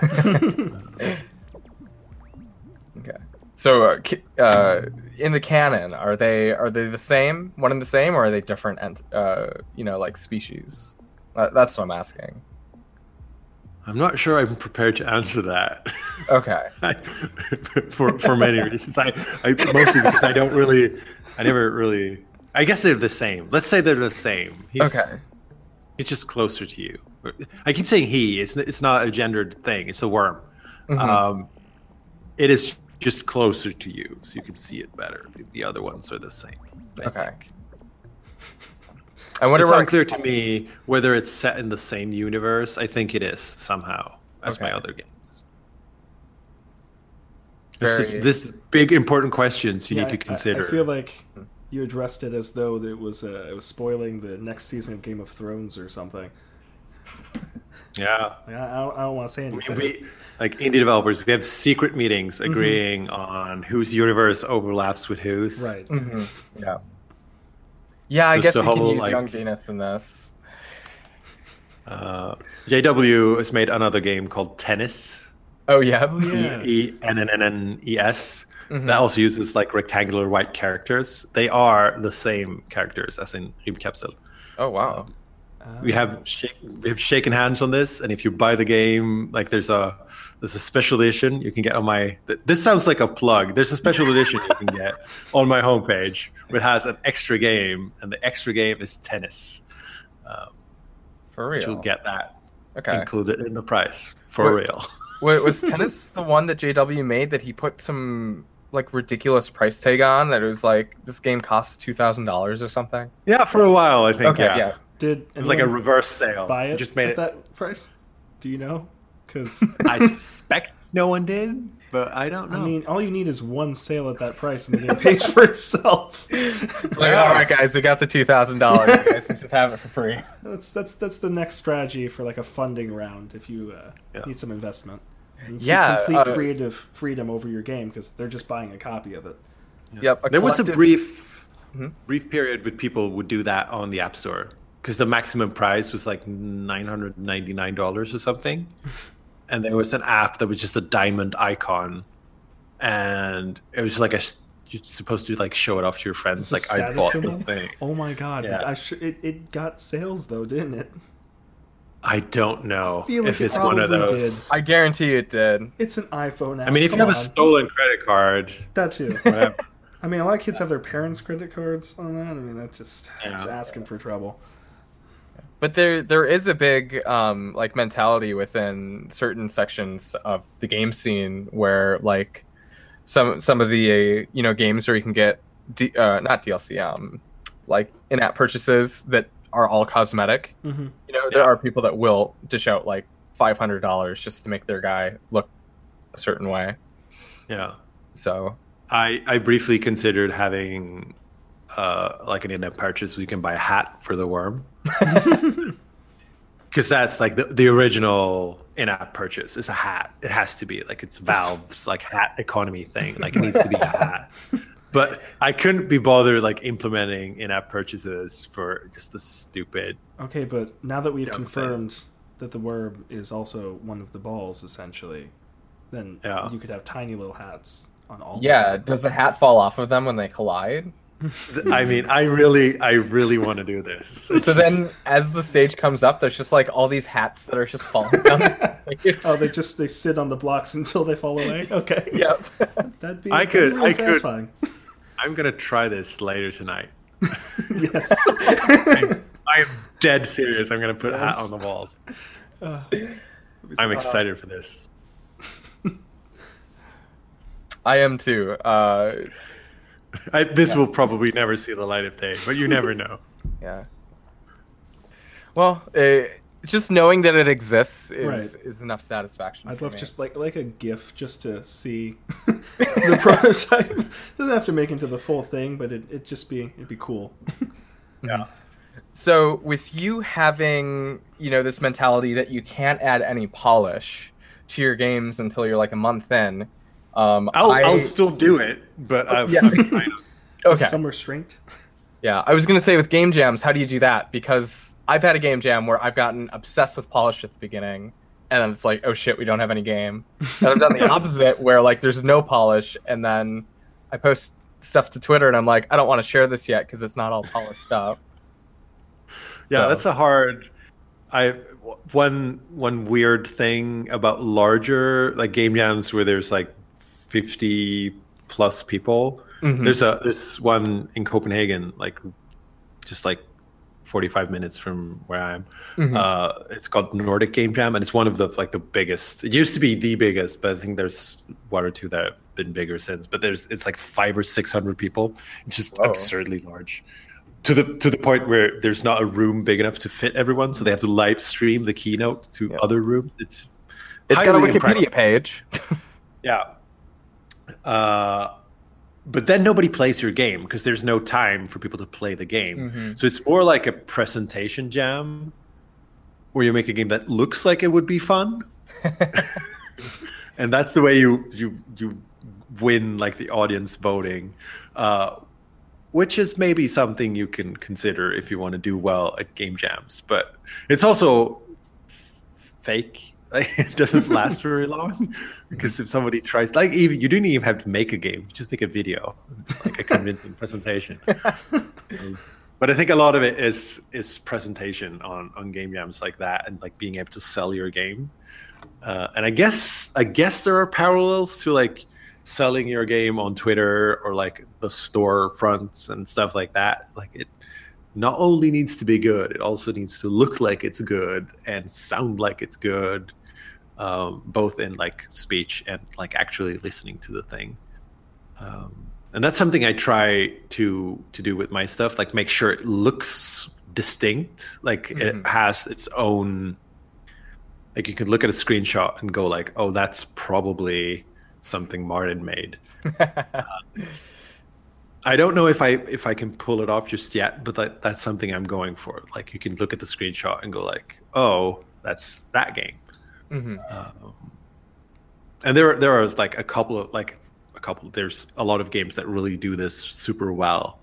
Okay. So, uh, ki- uh, in the canon, are they are they the same, one and the same, or are they different? and uh, you know, like species. That's what I'm asking. I'm not sure I'm prepared to answer that. Okay. I, for for many reasons. I, I mostly because I don't really I never really I guess they're the same. Let's say they're the same. He's, Okay. It's just closer to you. I keep saying he. It's it's not a gendered thing. It's a worm. Mhm. Um, it is just closer to you, so you can see it better. The, the other ones are the same. I Okay. think. I wonder It's where unclear to me whether it's set in the same universe. I think it is somehow, as my other games. This, is, Very- this big important questions you Yeah, need to I- consider. I, feel like you addressed it as though it was uh, it was spoiling the next season of Game of Thrones or something. Yeah. Yeah, I don't, I don't want to say We, anything. we like indie developers, we have secret meetings agreeing on whose universe overlaps with whose. right. hmm Yeah. Yeah, I Just guess the we can whole, use like- Young Venus in this. Uh, JW has made another game called Tennes. Oh yeah. Oh, yeah. E N N N N E S. Mhm. That also uses like rectangular white characters. They are the same characters as in Rymdkapsel. Oh wow. We have shake, we have shaken hands on this, and if you buy the game, like there's a there's a special edition you can get on my. This sounds like a plug. There's a special edition you can get on my homepage, which has an extra game, and the extra game is tennes. Um, For real. You'll get that okay. included in the price for Wait. real. Wait, was tennis the one that JW made that he put some like ridiculous price tag on that it was like this game costs two thousand dollars or something? Yeah, for a while I think. Okay, yeah. yeah. Did It's like a reverse sale. buy it Just made at it. that price? Do you know? Because I suspect no one did, but I don't I mean, all you need is one sale at that price, and the game pays for itself. It's like, all right, guys, we got the two thousand dollars. Guys can just have it for free. That's that's that's the next strategy for like a funding round if you uh, Yeah. need some investment. Yeah, complete uh, creative freedom over your game because they're just buying a copy of it. Yep. there was a collective- brief Mhm. brief period when people would do that on the app store because the maximum price was like $999 or something and there was an app that was just a diamond icon and it was like a you're supposed to like show it off to your friends It's like i bought symbol? the thing Oh my god! Yeah. I sh- it it got sales though, didn't it? i don't know feel like if it it's one of probably those I guarantee it did. It's an iPhone app. i mean if you come have a stolen credit card that too. I mean, a lot of kids have their parents' credit cards on that. I mean, that's just it's asking for trouble. But there there is a big um like mentality within certain sections of the game scene where like some some of the uh, you know games where you can get D, uh, not DLC um like in-app purchases that are all cosmetic. hmm You know, there Yeah. are people that will dish out like five hundred dollars just to make their guy look a certain way. yeah So I, I briefly considered having uh, like an in-app purchase where you can buy a hat for the worm because that's like the, the original in-app purchase is a hat it has to be like it's valve's like hat economy thing like it needs to be a hat but i couldn't be bothered like implementing in-app purchases for just the stupid Okay, but now that we've Dumb thing. confirmed that the worm is also one of the balls, essentially, then Yeah. you could have tiny little hats on all. yeah, does the hat fall off of them when they collide? I mean i really i really want to do this It's So just- then, as the stage comes up, there's just like all these hats that are just falling down. oh, they just they sit on the blocks until they fall away. Okay. yep. That'd be. I could- be really I could- satisfying. i'm gonna try this later tonight yes. I am dead serious. I'm going to put a hat on the walls. Uh, I'm excited for this. I am too. Uh, I, this will probably never see the light of day, but you never know. yeah. Well, uh, just knowing that it exists is Right. is enough satisfaction. I'd love me. just like like a GIF just to see the prototype. Doesn't have to make into the full thing, but it it just be it'd be cool. Yeah. So with you having, you know, this mentality that you can't add any polish to your games until you're like a month in, um, I'll, I, I'll still do it, but I've, Yeah. I, okay, Some restraint. yeah. I was gonna say with game jams, how do you do that? Because I've had a game jam where I've gotten obsessed with polish at the beginning, and then it's like, oh shit, we don't have any game. And I've done the opposite where like there's no polish, and then I post stuff to Twitter, and I'm like, I don't want to share this yet because it's not all polished up. yeah, So- that's a hard. I one one weird thing about larger like game jams where there's like fifty plus people. Mhm. There's a there's one in Copenhagen, like just like forty five minutes from where I am. Mhm. Uh, it's called Nordic Game Jam, and it's one of the like the biggest. It used to be the biggest, but I think there's one or two that have been bigger since. But there's it's like five or six hundred people. It's just Whoa. absurdly large. To the to the point where there's not a room big enough to fit everyone, so they have to live stream the keynote to Yeah. other rooms. It's it's got a Wikipedia impractical. page. Yeah. Uh, but then nobody plays your game because there's no time for people to play the game. Mhm. So it's more like a presentation jam where you make a game that looks like it would be fun, and that's the way you you you win like the audience voting, uh, which is maybe something you can consider if you want to do well at game jams. But it's also fake. It doesn't last very long because if somebody tries, like, even you don't even have to make a game; you just make a video, like a convincing presentation. Um, but I think a lot of it is is presentation on on game jams like that, and like being able to sell your game. Uh, and I guess I guess there are parallels to like selling your game on Twitter or like the store fronts and stuff like that. Like it not only needs to be good, it also needs to look like it's good and sound like it's good, um, both in like speech and like actually listening to the thing. Um, and that's something I try to to do with my stuff, like make sure it looks distinct, like Mhm. it has its own. Like you can look at a screenshot and go like, "Oh, that's probably something Martin made." I don't know if I if I can pull it off just yet, but that, that's something I'm going for. Like you can look at the screenshot and go like, "Oh, that's that game." Mhm. Um, and there there are like a couple of like a couple. There's a lot of games that really do this super well.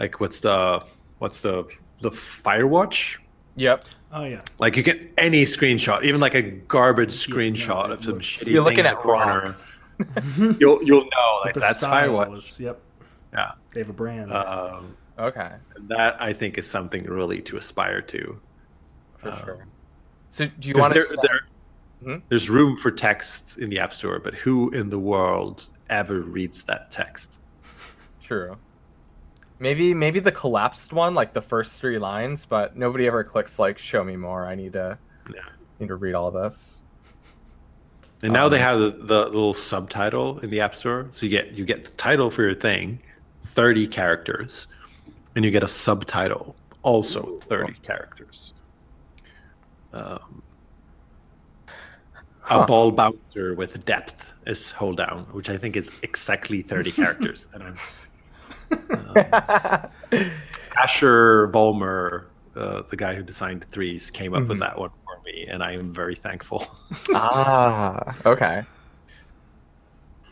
Like what's the what's the the Firewatch? Yep. Oh yeah. Like you get any screenshot, even like a garbage Yeah, screenshot no, it of some looks- shitty You're looking in at the corner. You'll you'll know like the that's style Firewatch. is- yep. Yeah. They have a brand. Um, Okay, that I think is something really to aspire to. for Um, sure. So do you want there, to? there- Hmm? there's room for text in the App Store, but who in the world ever reads that text? True. Maybe maybe the collapsed one, like the first three lines, but nobody ever clicks like "Show me more." I need to Yeah. need to read all this. And now they Um, have the, the little subtitle in the App Store, so you get you get the title for your thing, thirty characters, and you get a subtitle, also thirty characters. Um, Huh. A ball bouncer with depth is holedown, which I think is exactly thirty characters, and I'm Asher Vollmer, uh, the guy who designed threes, came up with Mhm. that one for me, and I am very thankful. ah, okay.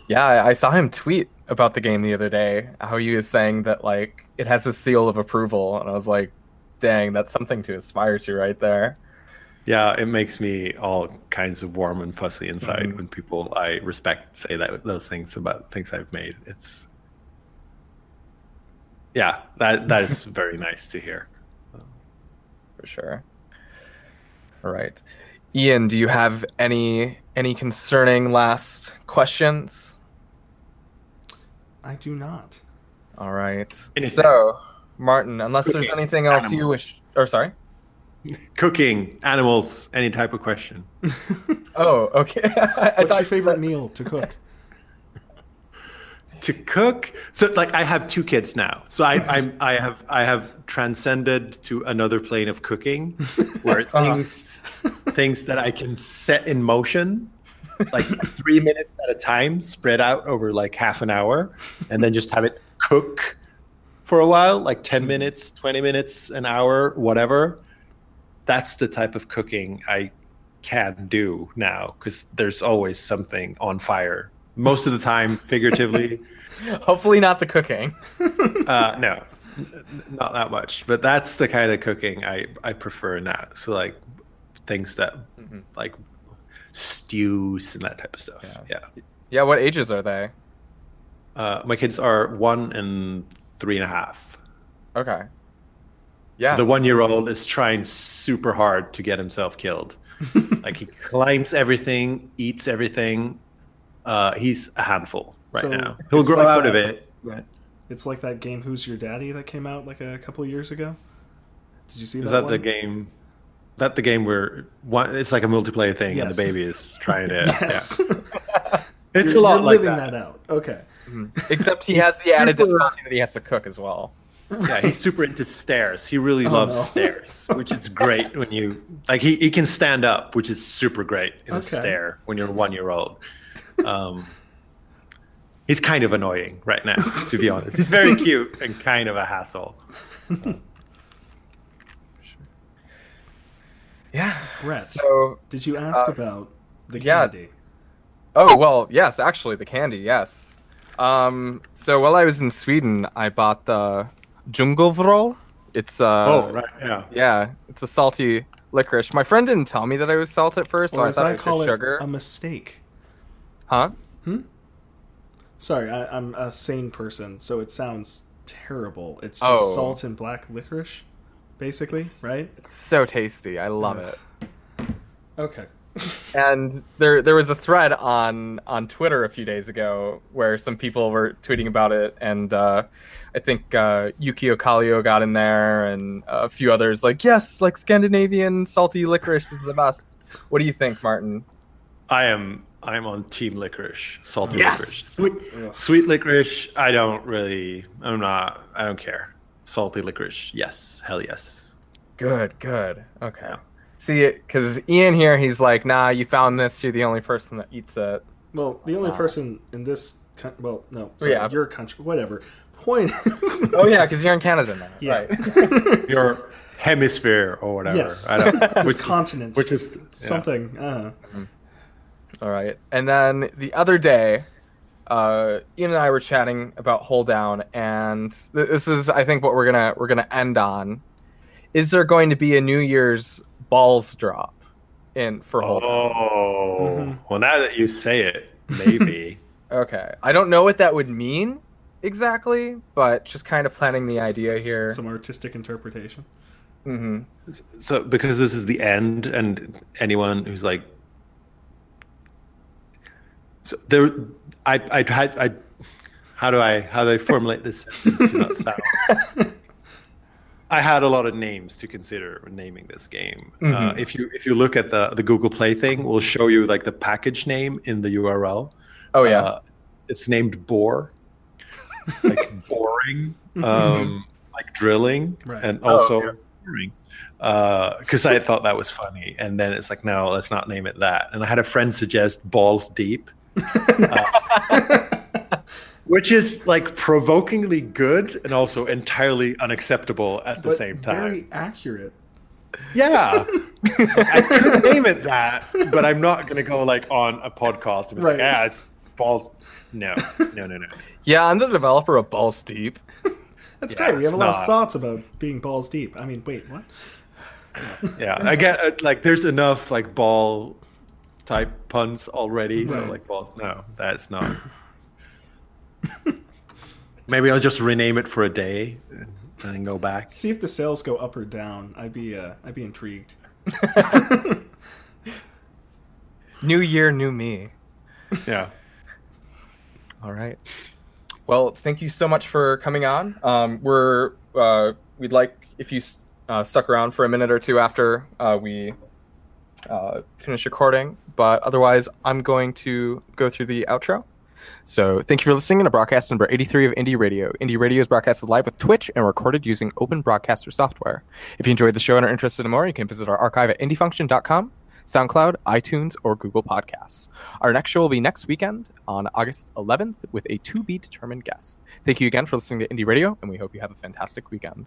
Yeah, I, I saw him tweet about the game the other day. How he was saying that like it has a seal of approval, and I was like, "Dang, that's something to aspire to right there." Yeah, it makes me all kinds of warm and fuzzy inside Mhm. when people I respect say that those things about things I've made. It's yeah, that that is very nice to hear. for sure. All right, Ian, do you have any any concerning last questions? I do not. All right. Anything. So, Martin, unless there's anything else you wish, or sorry. Cooking, animals, any type of question. Oh, okay. What's your favorite meal to cook? to cook so like i have two kids now so i i'm i have i have transcended to another plane of cooking where things things that i can set in motion like three minutes at a time spread out over like half an hour and then just have it cook for a while like 10 minutes 20 minutes an hour whatever that's the type of cooking i can do now because there's always something on fire most of the time figuratively Hopefully, not the cooking. uh, no, not that much. But that's the kind of cooking I I prefer now. So like things that Mhm. like stews and that type of stuff. Yeah. Yeah. Yeah. What ages are they? Uh, my kids are one and three and a half. Okay. Yeah. So the one year old is trying super hard to get himself killed. like he climbs everything, eats everything. Uh, he's a handful right So now. He'll grow like out of it. But It's like that game Who's Your Daddy that came out like a couple of years ago. Did you see is that? that one? the game? That the game where one, it's like a multiplayer thing and the baby is trying to. Yes. Yeah. It's You're- a lot you're like living that. that. out. Okay. Mhm. Except he has the added super- difficulty that he has to cook as well. Yeah, he's super into stairs. He really Oh, loves no. stairs, which is great when you like. He, he can stand up, which is super great in a stair when you're one year old. Um, he's kind of annoying right now, to be honest. He's very cute and kind of a hassle. Yeah. Bret, So, did you ask uh, about the yeah. candy? oh well, yes, actually, the candy, yes. Um, so while I was in Sweden, I bought the Djungelvrål. It's uh, oh, right. Yeah. yeah, it's a salty licorice. My friend didn't tell me that I was salt at first, so or I thought I it was call just it, sugar. a mistake. Huh? Hmm. Sorry, I, I'm a sane person, so it sounds terrible. It's just Oh. salt and black licorice, basically, right? It's so tasty. I love Yeah. it. Okay. And there there was a thread on on Twitter a few days ago where some people were tweeting about it, and uh, I think uh, Jukio Kallio got in there, and a few others like yes, like Scandinavian salty licorice is the best. What do you think, Martin? I am. I'm on team licorice, salty Yes! licorice, sweet, Ugh. sweet licorice. I don't really. I'm not. I don't care. Salty licorice. Yes. Hell yes. Good, good. Okay. See, it because Ian here, he's like, nah, you found this. You're the only person that eats it. Well, the only Uh, person in this, coun- well, no, sorry, Yeah. your country, whatever. Point is, Oh yeah, because you're in Canada now, yeah, right? Your hemisphere or whatever. yes, I don't. this Which, continent, which is yeah. something. Uh, All right. And then the other day, uh, Ian and I were chatting about holedown, and th- this is, I think, what we're gonna we're gonna end on. Is there going to be a New Year's balls drop in for holedown? Oh. Mhm. Well, now that you say it, maybe. Okay. I don't know what that would mean exactly, but just kind of planning the idea here. some artistic interpretation. Mm-hmm. so because this is the end, and anyone who's like, so there, I, I tried, I, how do I, how do I formulate this sentence to not sound? I had a lot of names to consider when naming this game. Uh, Mhm. if you if you look at the the Google Play thing, we'll show you like the package name in the URL. Oh yeah. Uh, it's named bore, like boring, um, like drilling, Right. and Oh, also yeah. boring. Because I thought that was funny, and then it's like, no, let's not name it that. And I had a friend suggest balls deep, which is like provokingly good and also entirely unacceptable at the but same time. very accurate. Yeah, I could name it that, but I'm not going to go like on a podcast and be Right. like, yeah, it's, it's balls. No, no, no, no. yeah, I'm the developer of Balls Deep. That's Yeah, great. We have a lot not. of thoughts about being balls deep. I mean, wait, what? Yeah, I get uh, like there's enough like ball type puns already. So like, ball. No, that's not. Maybe I'll just rename it for a day and then go back. See if the sales go up or down. I'd be, uh, I'd be intrigued. New year, new me. Yeah. All right. Well, thank you so much for coming on. Um, we're uh, we'd like if you uh, stuck around for a minute or two after uh, we uh, finish recording, but otherwise, I'm going to go through the outro. So, thank you for listening to broadcast number 83 of Indie Radio. Indie Radio is broadcasted live with Twitch and recorded using Open Broadcaster software. If you enjoyed the show and are interested in more, you can visit our archive at indiefunction.com, SoundCloud, iTunes, or Google Podcasts. Our next show will be next weekend on August 11th with a to be determined guest. Thank you again for listening to Indie Radio, and we hope you have a fantastic weekend.